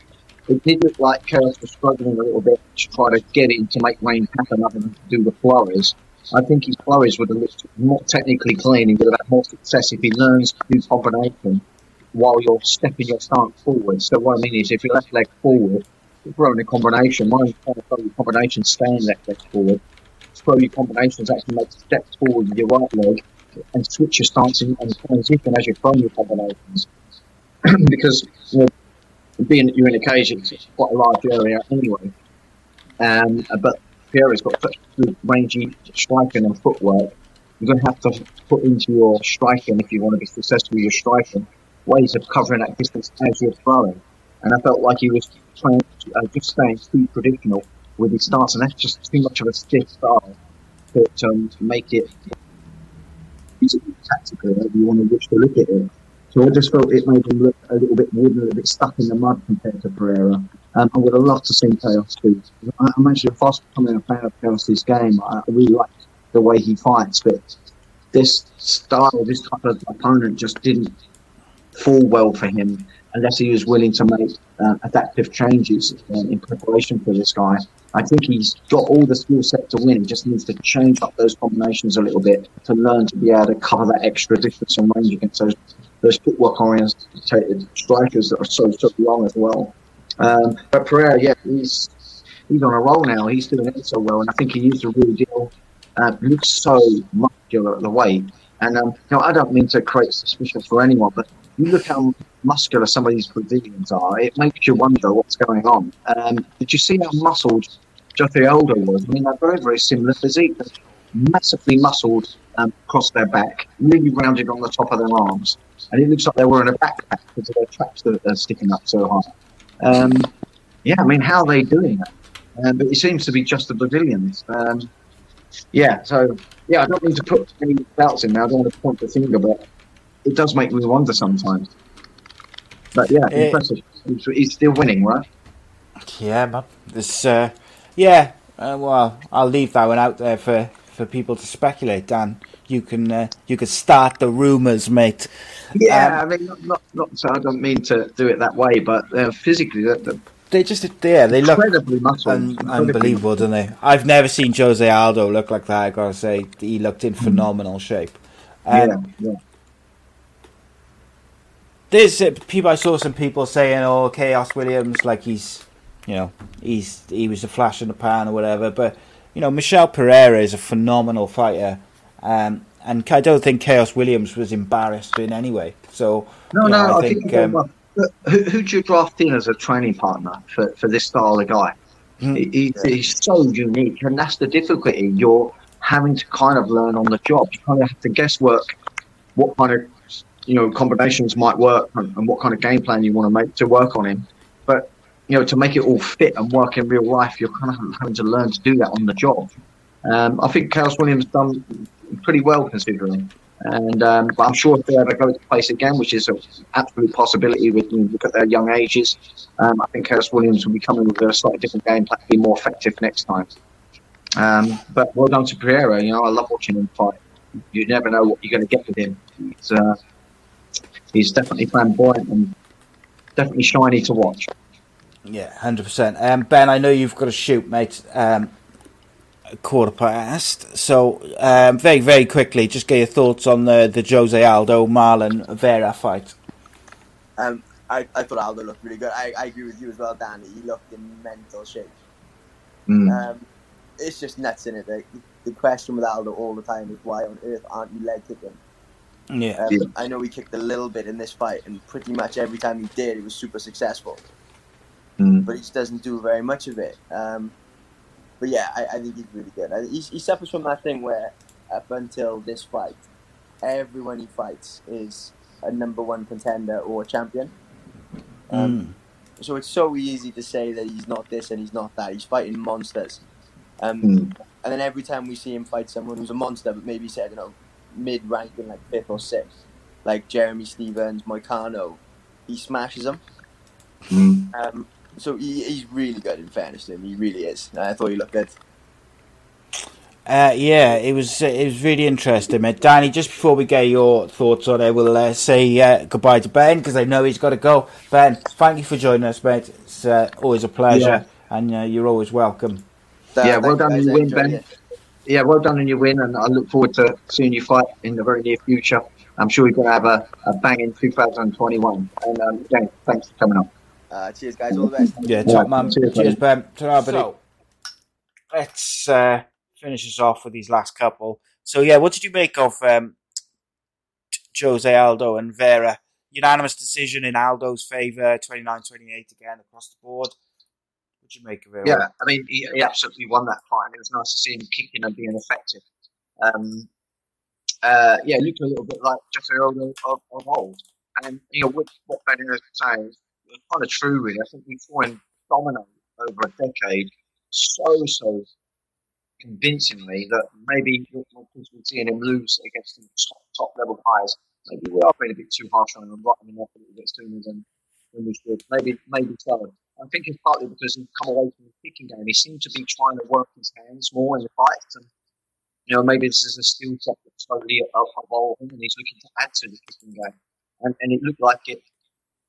It did look like Khaos was struggling a little bit to try to get in to make range happen other than to do the flurries. I think his flurries would have looked more technically clean. He would have had more success if he learns to do combination while you're stepping your stance forward. So what I mean is, if your left leg forward, you're throwing a combination. Mine's trying to throw your combination, stand left leg forward. Throw your combinations, actually make steps forward with your right leg and switch your stance and transition as you're your combinations. [clears throat] because you know, being that you're in a cage, it's quite a large area anyway. Um, but Pereira's got such good rangy striking and footwork. You're going to have to put into your striking if you want to be successful with your striking ways of covering that distance as you're throwing. And I felt like he was trying uh, just staying too traditional with his stance, and that's just too much of a stiff style to, to make it feasible tactically, however you want to wish to look at it. So I just felt it made him look a little bit wooden, a little bit stuck in the mud compared to Pereira. Um, I would have loved to see Khaos do. I- I'm actually fast becoming a fan of Khaos this game. I really like the way he fights, but this style, this type of opponent just didn't fall well for him unless he was willing to make uh, adaptive changes uh, in preparation for this guy. I think he's got all the skill set to win. He just needs to change up those combinations a little bit to learn to be able to cover that extra distance and range against those those footwork oriented strikers that are so so long as well. Um, but Pereira, yeah, he's he's on a roll now. He's doing it so well, and I think he is the real deal. Uh, looks so muscular at the weight, and um, know, I don't mean to create suspicion for anyone, but you look how muscular some of these Brazilians are. It makes you wonder what's going on. Um, did you see how muscled Jose Aldo was? I mean, they're very very similar physique. Massively muscled um, across their back, really rounded on the top of their arms, and it looks like they're wearing a backpack because of their traps that are sticking up so high. Um, yeah, I mean, how are they doing that? Um, but it seems to be just the Brazilians. Um, yeah, so yeah, I don't mean to put any doubts in there. I don't want to point the finger, but it does make me wonder sometimes. But yeah, Eh. impressive. He's, he's still winning, right? Yeah, man. This, uh, yeah. Uh, well, I'll leave that one out there for, for people to speculate. Dan, you can uh, you can start the rumours, mate. Yeah, Um, I mean, not, not, not so I don't mean to do it that way, but uh, physically, they're, they're They just yeah, they look incredibly muscled. un- unbelievable, don't they? I've never seen Jose Aldo look like that. I gotta say, he looked in phenomenal shape. Um, Yeah, yeah. there's uh, people. I saw some people saying, "Oh, Khaos Williams, like he's, you know, he's he was a flash in the pan or whatever." But you know, Michel Pereira is a phenomenal fighter, um, and I don't think Khaos Williams was embarrassed in any way. So No, you know, no, I, I, think, think. um, well, who who'd you draft in as a training partner for, for this style of guy? Hmm. He, he's, he's so unique, and that's the difficulty. You're having to kind of learn on the job. You kind of have to guesswork what kind of you know combinations might work and, and what kind of game plan you want to make to work on him. But you know, to make it all fit and work in real life, you're kind of having to learn to do that on the job. Um, I think Khaos Williams done pretty well considering. And um, but I'm sure if they ever go to place again, which is an absolute possibility with look at their young ages, um, I think Khaos Williams will be coming with a slightly different game plan, be more effective next time. Um, but well done to Pereira. You know, I love watching him fight. You never know what you're going to get with him. He's, uh, he's definitely flamboyant and definitely shiny to watch. Yeah, hundred percent. Um, Ben, I know you've got to shoot, mate. Um, quarter past. So, um, very, very quickly, just get your thoughts on the the Jose Aldo Marlon Vera fight. Um, I, I thought Aldo looked really good. I, I agree with you as well, Danny. He looked in mental shape. Mm. Um, it's just nuts in it. The, the question with Aldo all the time is why on earth aren't you leg kicking? Yeah, Um, Yeah. I know he kicked a little bit in this fight, and pretty much every time he did, it was super successful. Mm. But he just doesn't do very much of it. Um, but yeah, I, I think he's really good. I, he, he suffers from that thing where, up until this fight, everyone he fights is a number one contender or a champion. Um, So it's so easy to say that he's not this and he's not that. He's fighting monsters. Um, Mm. And then every time we see him fight someone who's a monster, but maybe said, you know, mid ranking, like fifth or sixth, like Jeremy Stephens, Moicano, he smashes them. Mm. Um, so he, he's really good, in fairness to him. He really is. I thought he looked good. Uh, yeah, it was uh, it was really interesting, mate. Danny, just before we get your thoughts on it, we'll uh, say uh, goodbye to Ben because I know he's got to go. Ben, thank you for joining us, mate. It's uh, always a pleasure, and uh, you're always welcome. Yeah, well done guys. you I win, Ben. it. Yeah, well done in your win, and I look forward to seeing you fight in the very near future. I'm sure we're going to have a, a banging 2021. And um, again, thanks for coming on. Uh, cheers, guys. All the best. Yeah, Yeah, top man. cheers, Cheers. Ben. Ta-ra, buddy. So, let's uh, finish us off with these last couple. So, yeah, what did you make of um, Jose Aldo and Vera? unanimous decision in Aldo's favour, 29-28 again across the board. What do you make of it? Yeah, I mean, he, he absolutely won that fight, and it was nice to see him kicking and being effective. Um, uh, yeah, looked a little bit like Jose Aldo of, of old. And, you know, what, what Ben is saying is kind of true, really. I think we saw him dominate over a decade so, so convincingly that maybe because we're seeing him lose against the top, top level guys, maybe we are being a bit too harsh on him and writing him off a little bit sooner than, than we should. Maybe, maybe so. I think it's partly because he's come away from the kicking game. He seemed to be trying to work his hands more in the fights, and you know maybe this is a skill set that's slowly evolving, and he's looking to add to the kicking game. And, and it looked like it.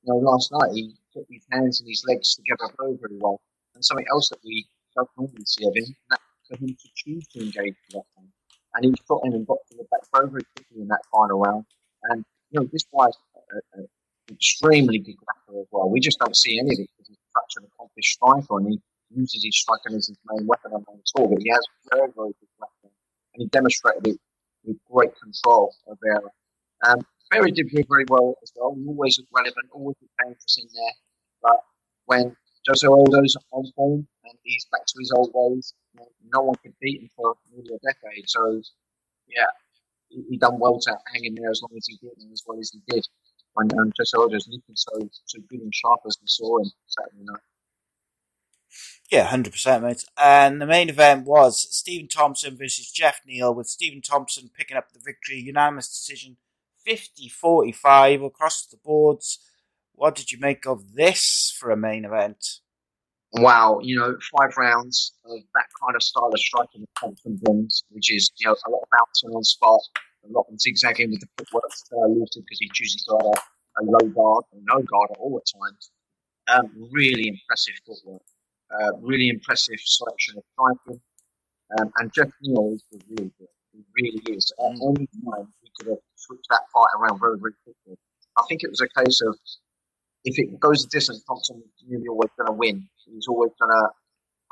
You know, last night he put his hands and his legs together very, very well. And something else that we don't normally see of him, that for him to choose to engage with that. And he got in and got to the back very, very quickly in that final round. And you know, this guy's a, a, extremely good grappler as well. We just don't see any of it because he's such an accomplished striker and he uses his striking as his main weapon on the tour. But he has very, very good grappling. And he demonstrated it with great control of. Um, Ferry did very well as well. He always looked relevant, always looked dangerous in there. But when Jose Aldo's on form and he's back to his old ways, no one could beat him for nearly a decade. So, yeah, he, he done well to hang in there as long as he did and as well as he did. When um, Jose Aldo's looking so, so good and sharp as we saw him Saturday night. Yeah, hundred percent, mate. And the main event was Stephen Thompson versus Jeff Neal, with Stephen Thompson picking up the victory, unanimous decision, 50-45 across the boards. What did you make of this for a main event? Wow, you know, five rounds of that kind of style of striking Thompson brings, which is you know a lot of bouncing on spot, a lot of zigzagging with the footwork uh, looted because he chooses to have a, low guard or no guard at all at times. Um, really impressive footwork. Uh, really impressive selection of striking. Um, and Jeff Neal is really good. He really is. At any time, have switched that fight around very, very quickly. I think it was a case of if it goes the distance, Thompson nearly always going to win. He's always going to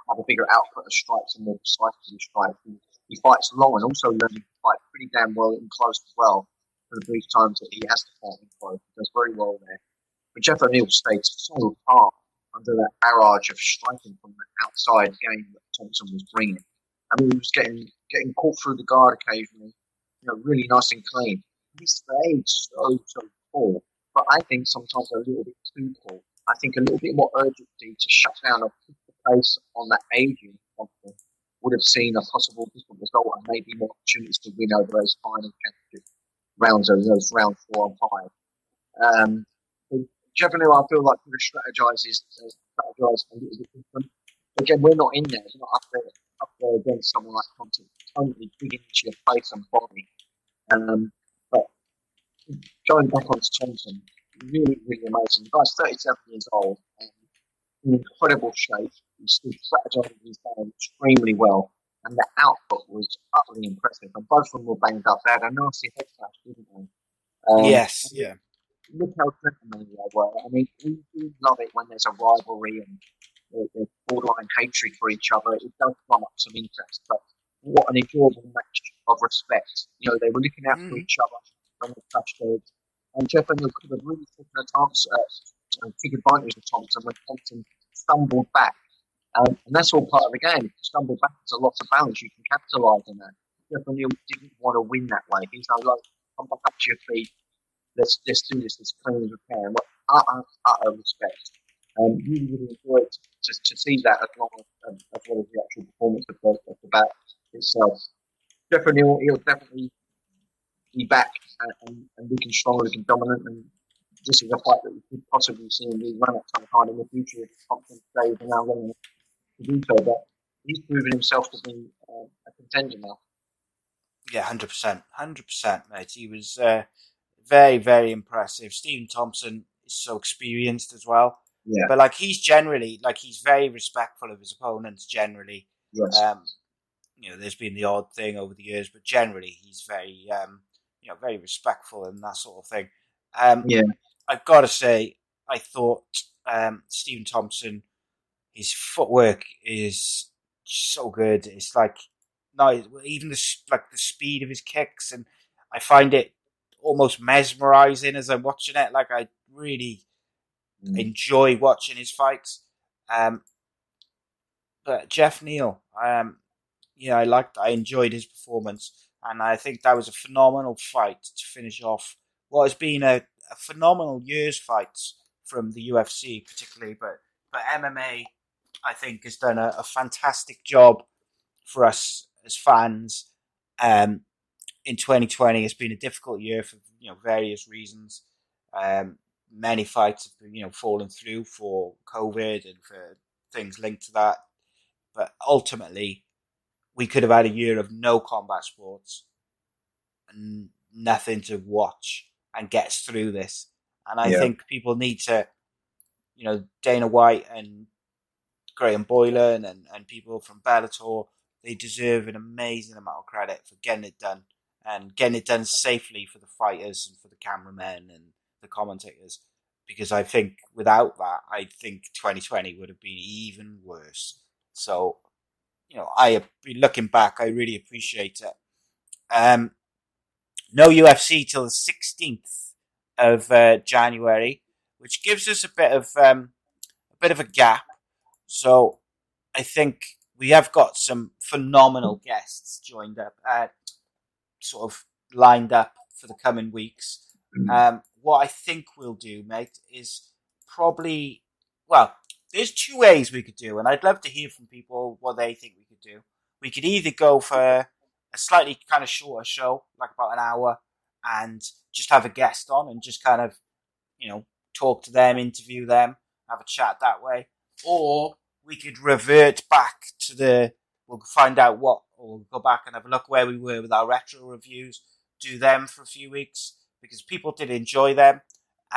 have a bigger output of strikes and more precisely strikes. He, he fights long and also learning to fight pretty damn well in close as well for the brief times that he has to fight in close. He does very well there. But Jeff O'Neill stayed so calm under that barrage of striking from the outside game that Thompson was bringing. I mean, he was getting getting caught through the guard occasionally, you know, really nice and clean. He stayed so, so poor, but I think sometimes a little bit too poor. I think a little bit more urgency to shut down or keep the pace on that aging would have seen a possible different result and maybe more opportunities to win over those final championship rounds, over those round four and five. Um, O'Neill, I feel like could uh, strategized a little bit different. Again, we're not in there. We're not up there, up there against someone like Thompson, totally digging into your face and body. Um, but going back on to Thompson, really, really amazing. The guy's 37 years old and in incredible shape. He's still strategizing his game extremely well. And the output was utterly impressive. And both of them were banged up. They had a nasty head clash, didn't they? Um, yes, yeah. look how gentlemanly they were. I mean, we do love it when there's a rivalry and there's borderline hatred for each other. It does drum up some interest, but what an enjoyable match of respect. You know, they were looking out for Mm. each other when they touched heads. And Jeff O'Neill could have really taken a chance uh, and took advantage of Thompson when Thompson stumbled back. Um, and that's all part of the game. If you stumble back, it's a lot of balance. You can capitalise on that. Jeff O'Neill didn't want to win that way. He's like, "Look, come back up to your feet let's let's do this as clean as we can. What utter, utter respect. Um, really, really enjoyed to, to see that as well as, um, as well as the actual performance of the, of the bat itself. Jeff O'Neill, he'll definitely be back and, and, and looking strong, looking dominant, and this is a fight that we could possibly see him run at some time in the future if Thompson stays around long enough to do so. But he's proven himself to be uh, a contender now. Yeah, hundred percent, hundred percent, mate. He was uh, very, very impressive. Stephen Thompson is so experienced as well, Yeah, but like he's generally like he's very respectful of his opponents. Generally, yes. um, you know, there's been the odd thing over the years, but generally he's very, um, you know, very respectful and that sort of thing. Um, Yeah. I've got to say, I thought um, Stephen Thompson, his footwork is so good. It's like no, even the like the speed of his kicks, and I find it almost mesmerizing as I'm watching it. Like I really Mm. enjoy watching his fights. Um, but Jeff Neal, um, yeah, I liked, I enjoyed his performance, and I think that was a phenomenal fight to finish off what has been a, a phenomenal year's fights from the UFC, particularly, but but MMA, I think, has done a, a fantastic job for us as fans. Um, in 2020, it's been a difficult year for you know various reasons. Um, many fights have you know fallen through for COVID and for things linked to that. But ultimately, we could have had a year of no combat sports and nothing to watch and get us through this. And I Yeah. think people need to, you know, Dana White and Graham Boylan and, and people from Bellator, they deserve an amazing amount of credit for getting it done and getting it done safely for the fighters and for the cameramen and the commentators. Because I think without that, I think 2020 would have been even worse. So, you know, I be looking back, I really appreciate it. Um, no UFC till the 16th of uh, January, which gives us a bit of um, a bit of a gap. So I think we have got some phenomenal guests joined up, uh, sort of lined up for the coming weeks. Um, what I think we'll do, mate, is probably well. There's two ways we could do, and I'd love to hear from people what they think we could do. We could either go for a slightly kind of shorter show, like about an hour, and just have a guest on and just kind of, you know, talk to them, interview them, have a chat that way. Or we could revert back to the, we'll find out what, or we'll go back and have a look where we were with our retro reviews, do them for a few weeks because people did enjoy them.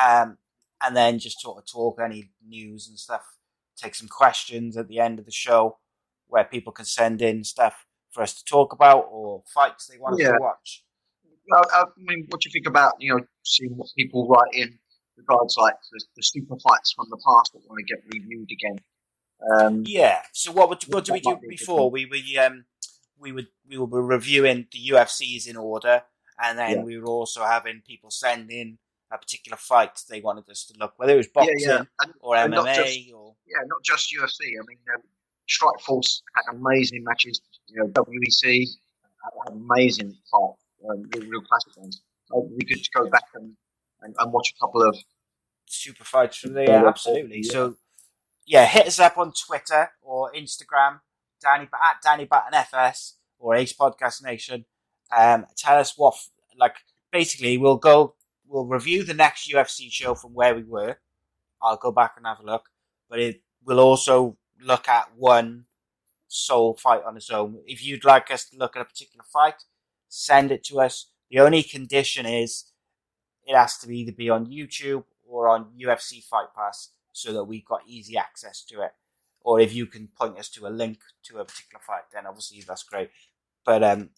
Um, and then just sort of talk any news and stuff, take some questions at the end of the show where people can send in stuff for us to talk about or fights they want us to watch. Well, I mean, what do you think about you know seeing what people write in regards like the, the super fights from the past that want to get reviewed again? Um, Yeah. So what would what do we do be before? We we um we would we will be reviewing the UFCs in order, and then Yeah. we were also having people send in a particular fight they wanted us to look, whether it was yeah, boxing yeah, and, or and MMA just- or yeah, not just UFC. I mean, um, Strikeforce had amazing matches. You know, WEC had, had amazing fight, um, real, real classic ones. So we could go back and, and, and watch a couple of super fights from there. Yeah, absolutely. yeah. So yeah, hit us up on Twitter or Instagram, Danny at Danny Batten FS or Ace Podcast Nation. Um, tell us what like basically we'll go we'll review the next UFC show from where we were. I'll go back and have a look, but it will also look at one sole fight on its own. If you'd like us to look at a particular fight, send it to us. The only condition is it has to either be on YouTube or on UFC Fight Pass so that we've got easy access to it. Or if you can point us to a link to a particular fight, then obviously that's great. But um,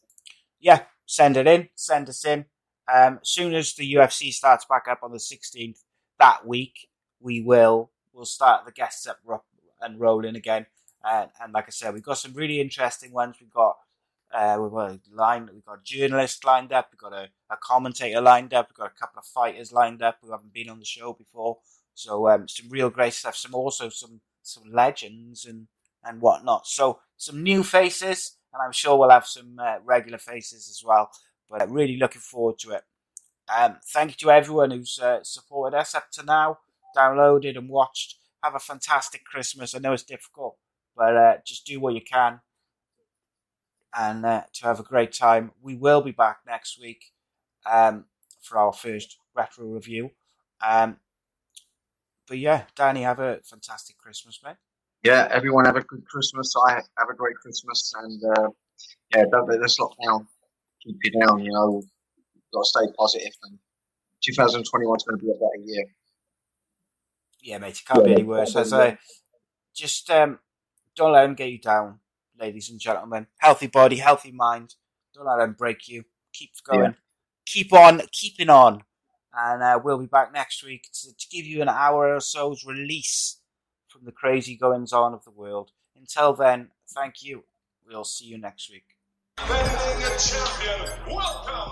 yeah, send it in, send us in. Um, as soon as the UFC starts back up on the 16th that week, we will we'll start the guests up and rolling again. And, and like I said, we've got some really interesting ones. We've got uh, we've got a line, we've got journalists lined up, we've got a, a commentator lined up, we've got a couple of fighters lined up who haven't been on the show before. So um, some real great stuff. Some also some some legends and and whatnot. So some new faces, and I'm sure we'll have some uh, regular faces as well. But really looking forward to it. Um, thank you to everyone who's uh, supported us up to now, downloaded and watched. Have a fantastic Christmas. I know it's difficult, but uh, just do what you can and uh, to have a great time. We will be back next week um, for our first retro review. Um, but yeah, Danny, have a fantastic Christmas, mate. yeah. Everyone have a good Christmas. I have a great Christmas, and uh, yeah, don't let this lockdown keep you down. You know, You've got to stay positive. And 2021 is going to be a better year. Yeah, mate, it can't be any worse. As. I just um, don't let them get you down, ladies and gentlemen. Healthy body, healthy mind. Don't let them break you. Keep going. Keep on keeping on. And uh, we'll be back next week to, to give you an hour or so's release from the crazy goings on of the world. Until then, thank you. We'll see you next week. Defending champion, welcome,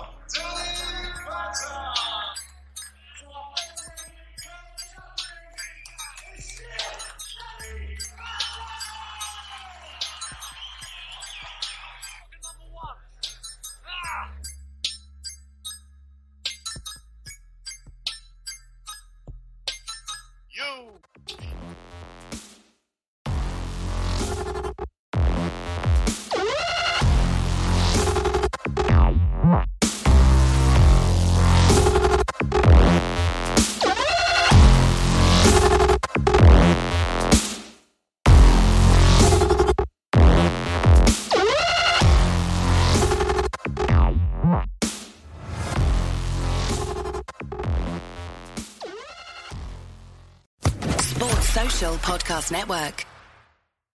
Podcast Network.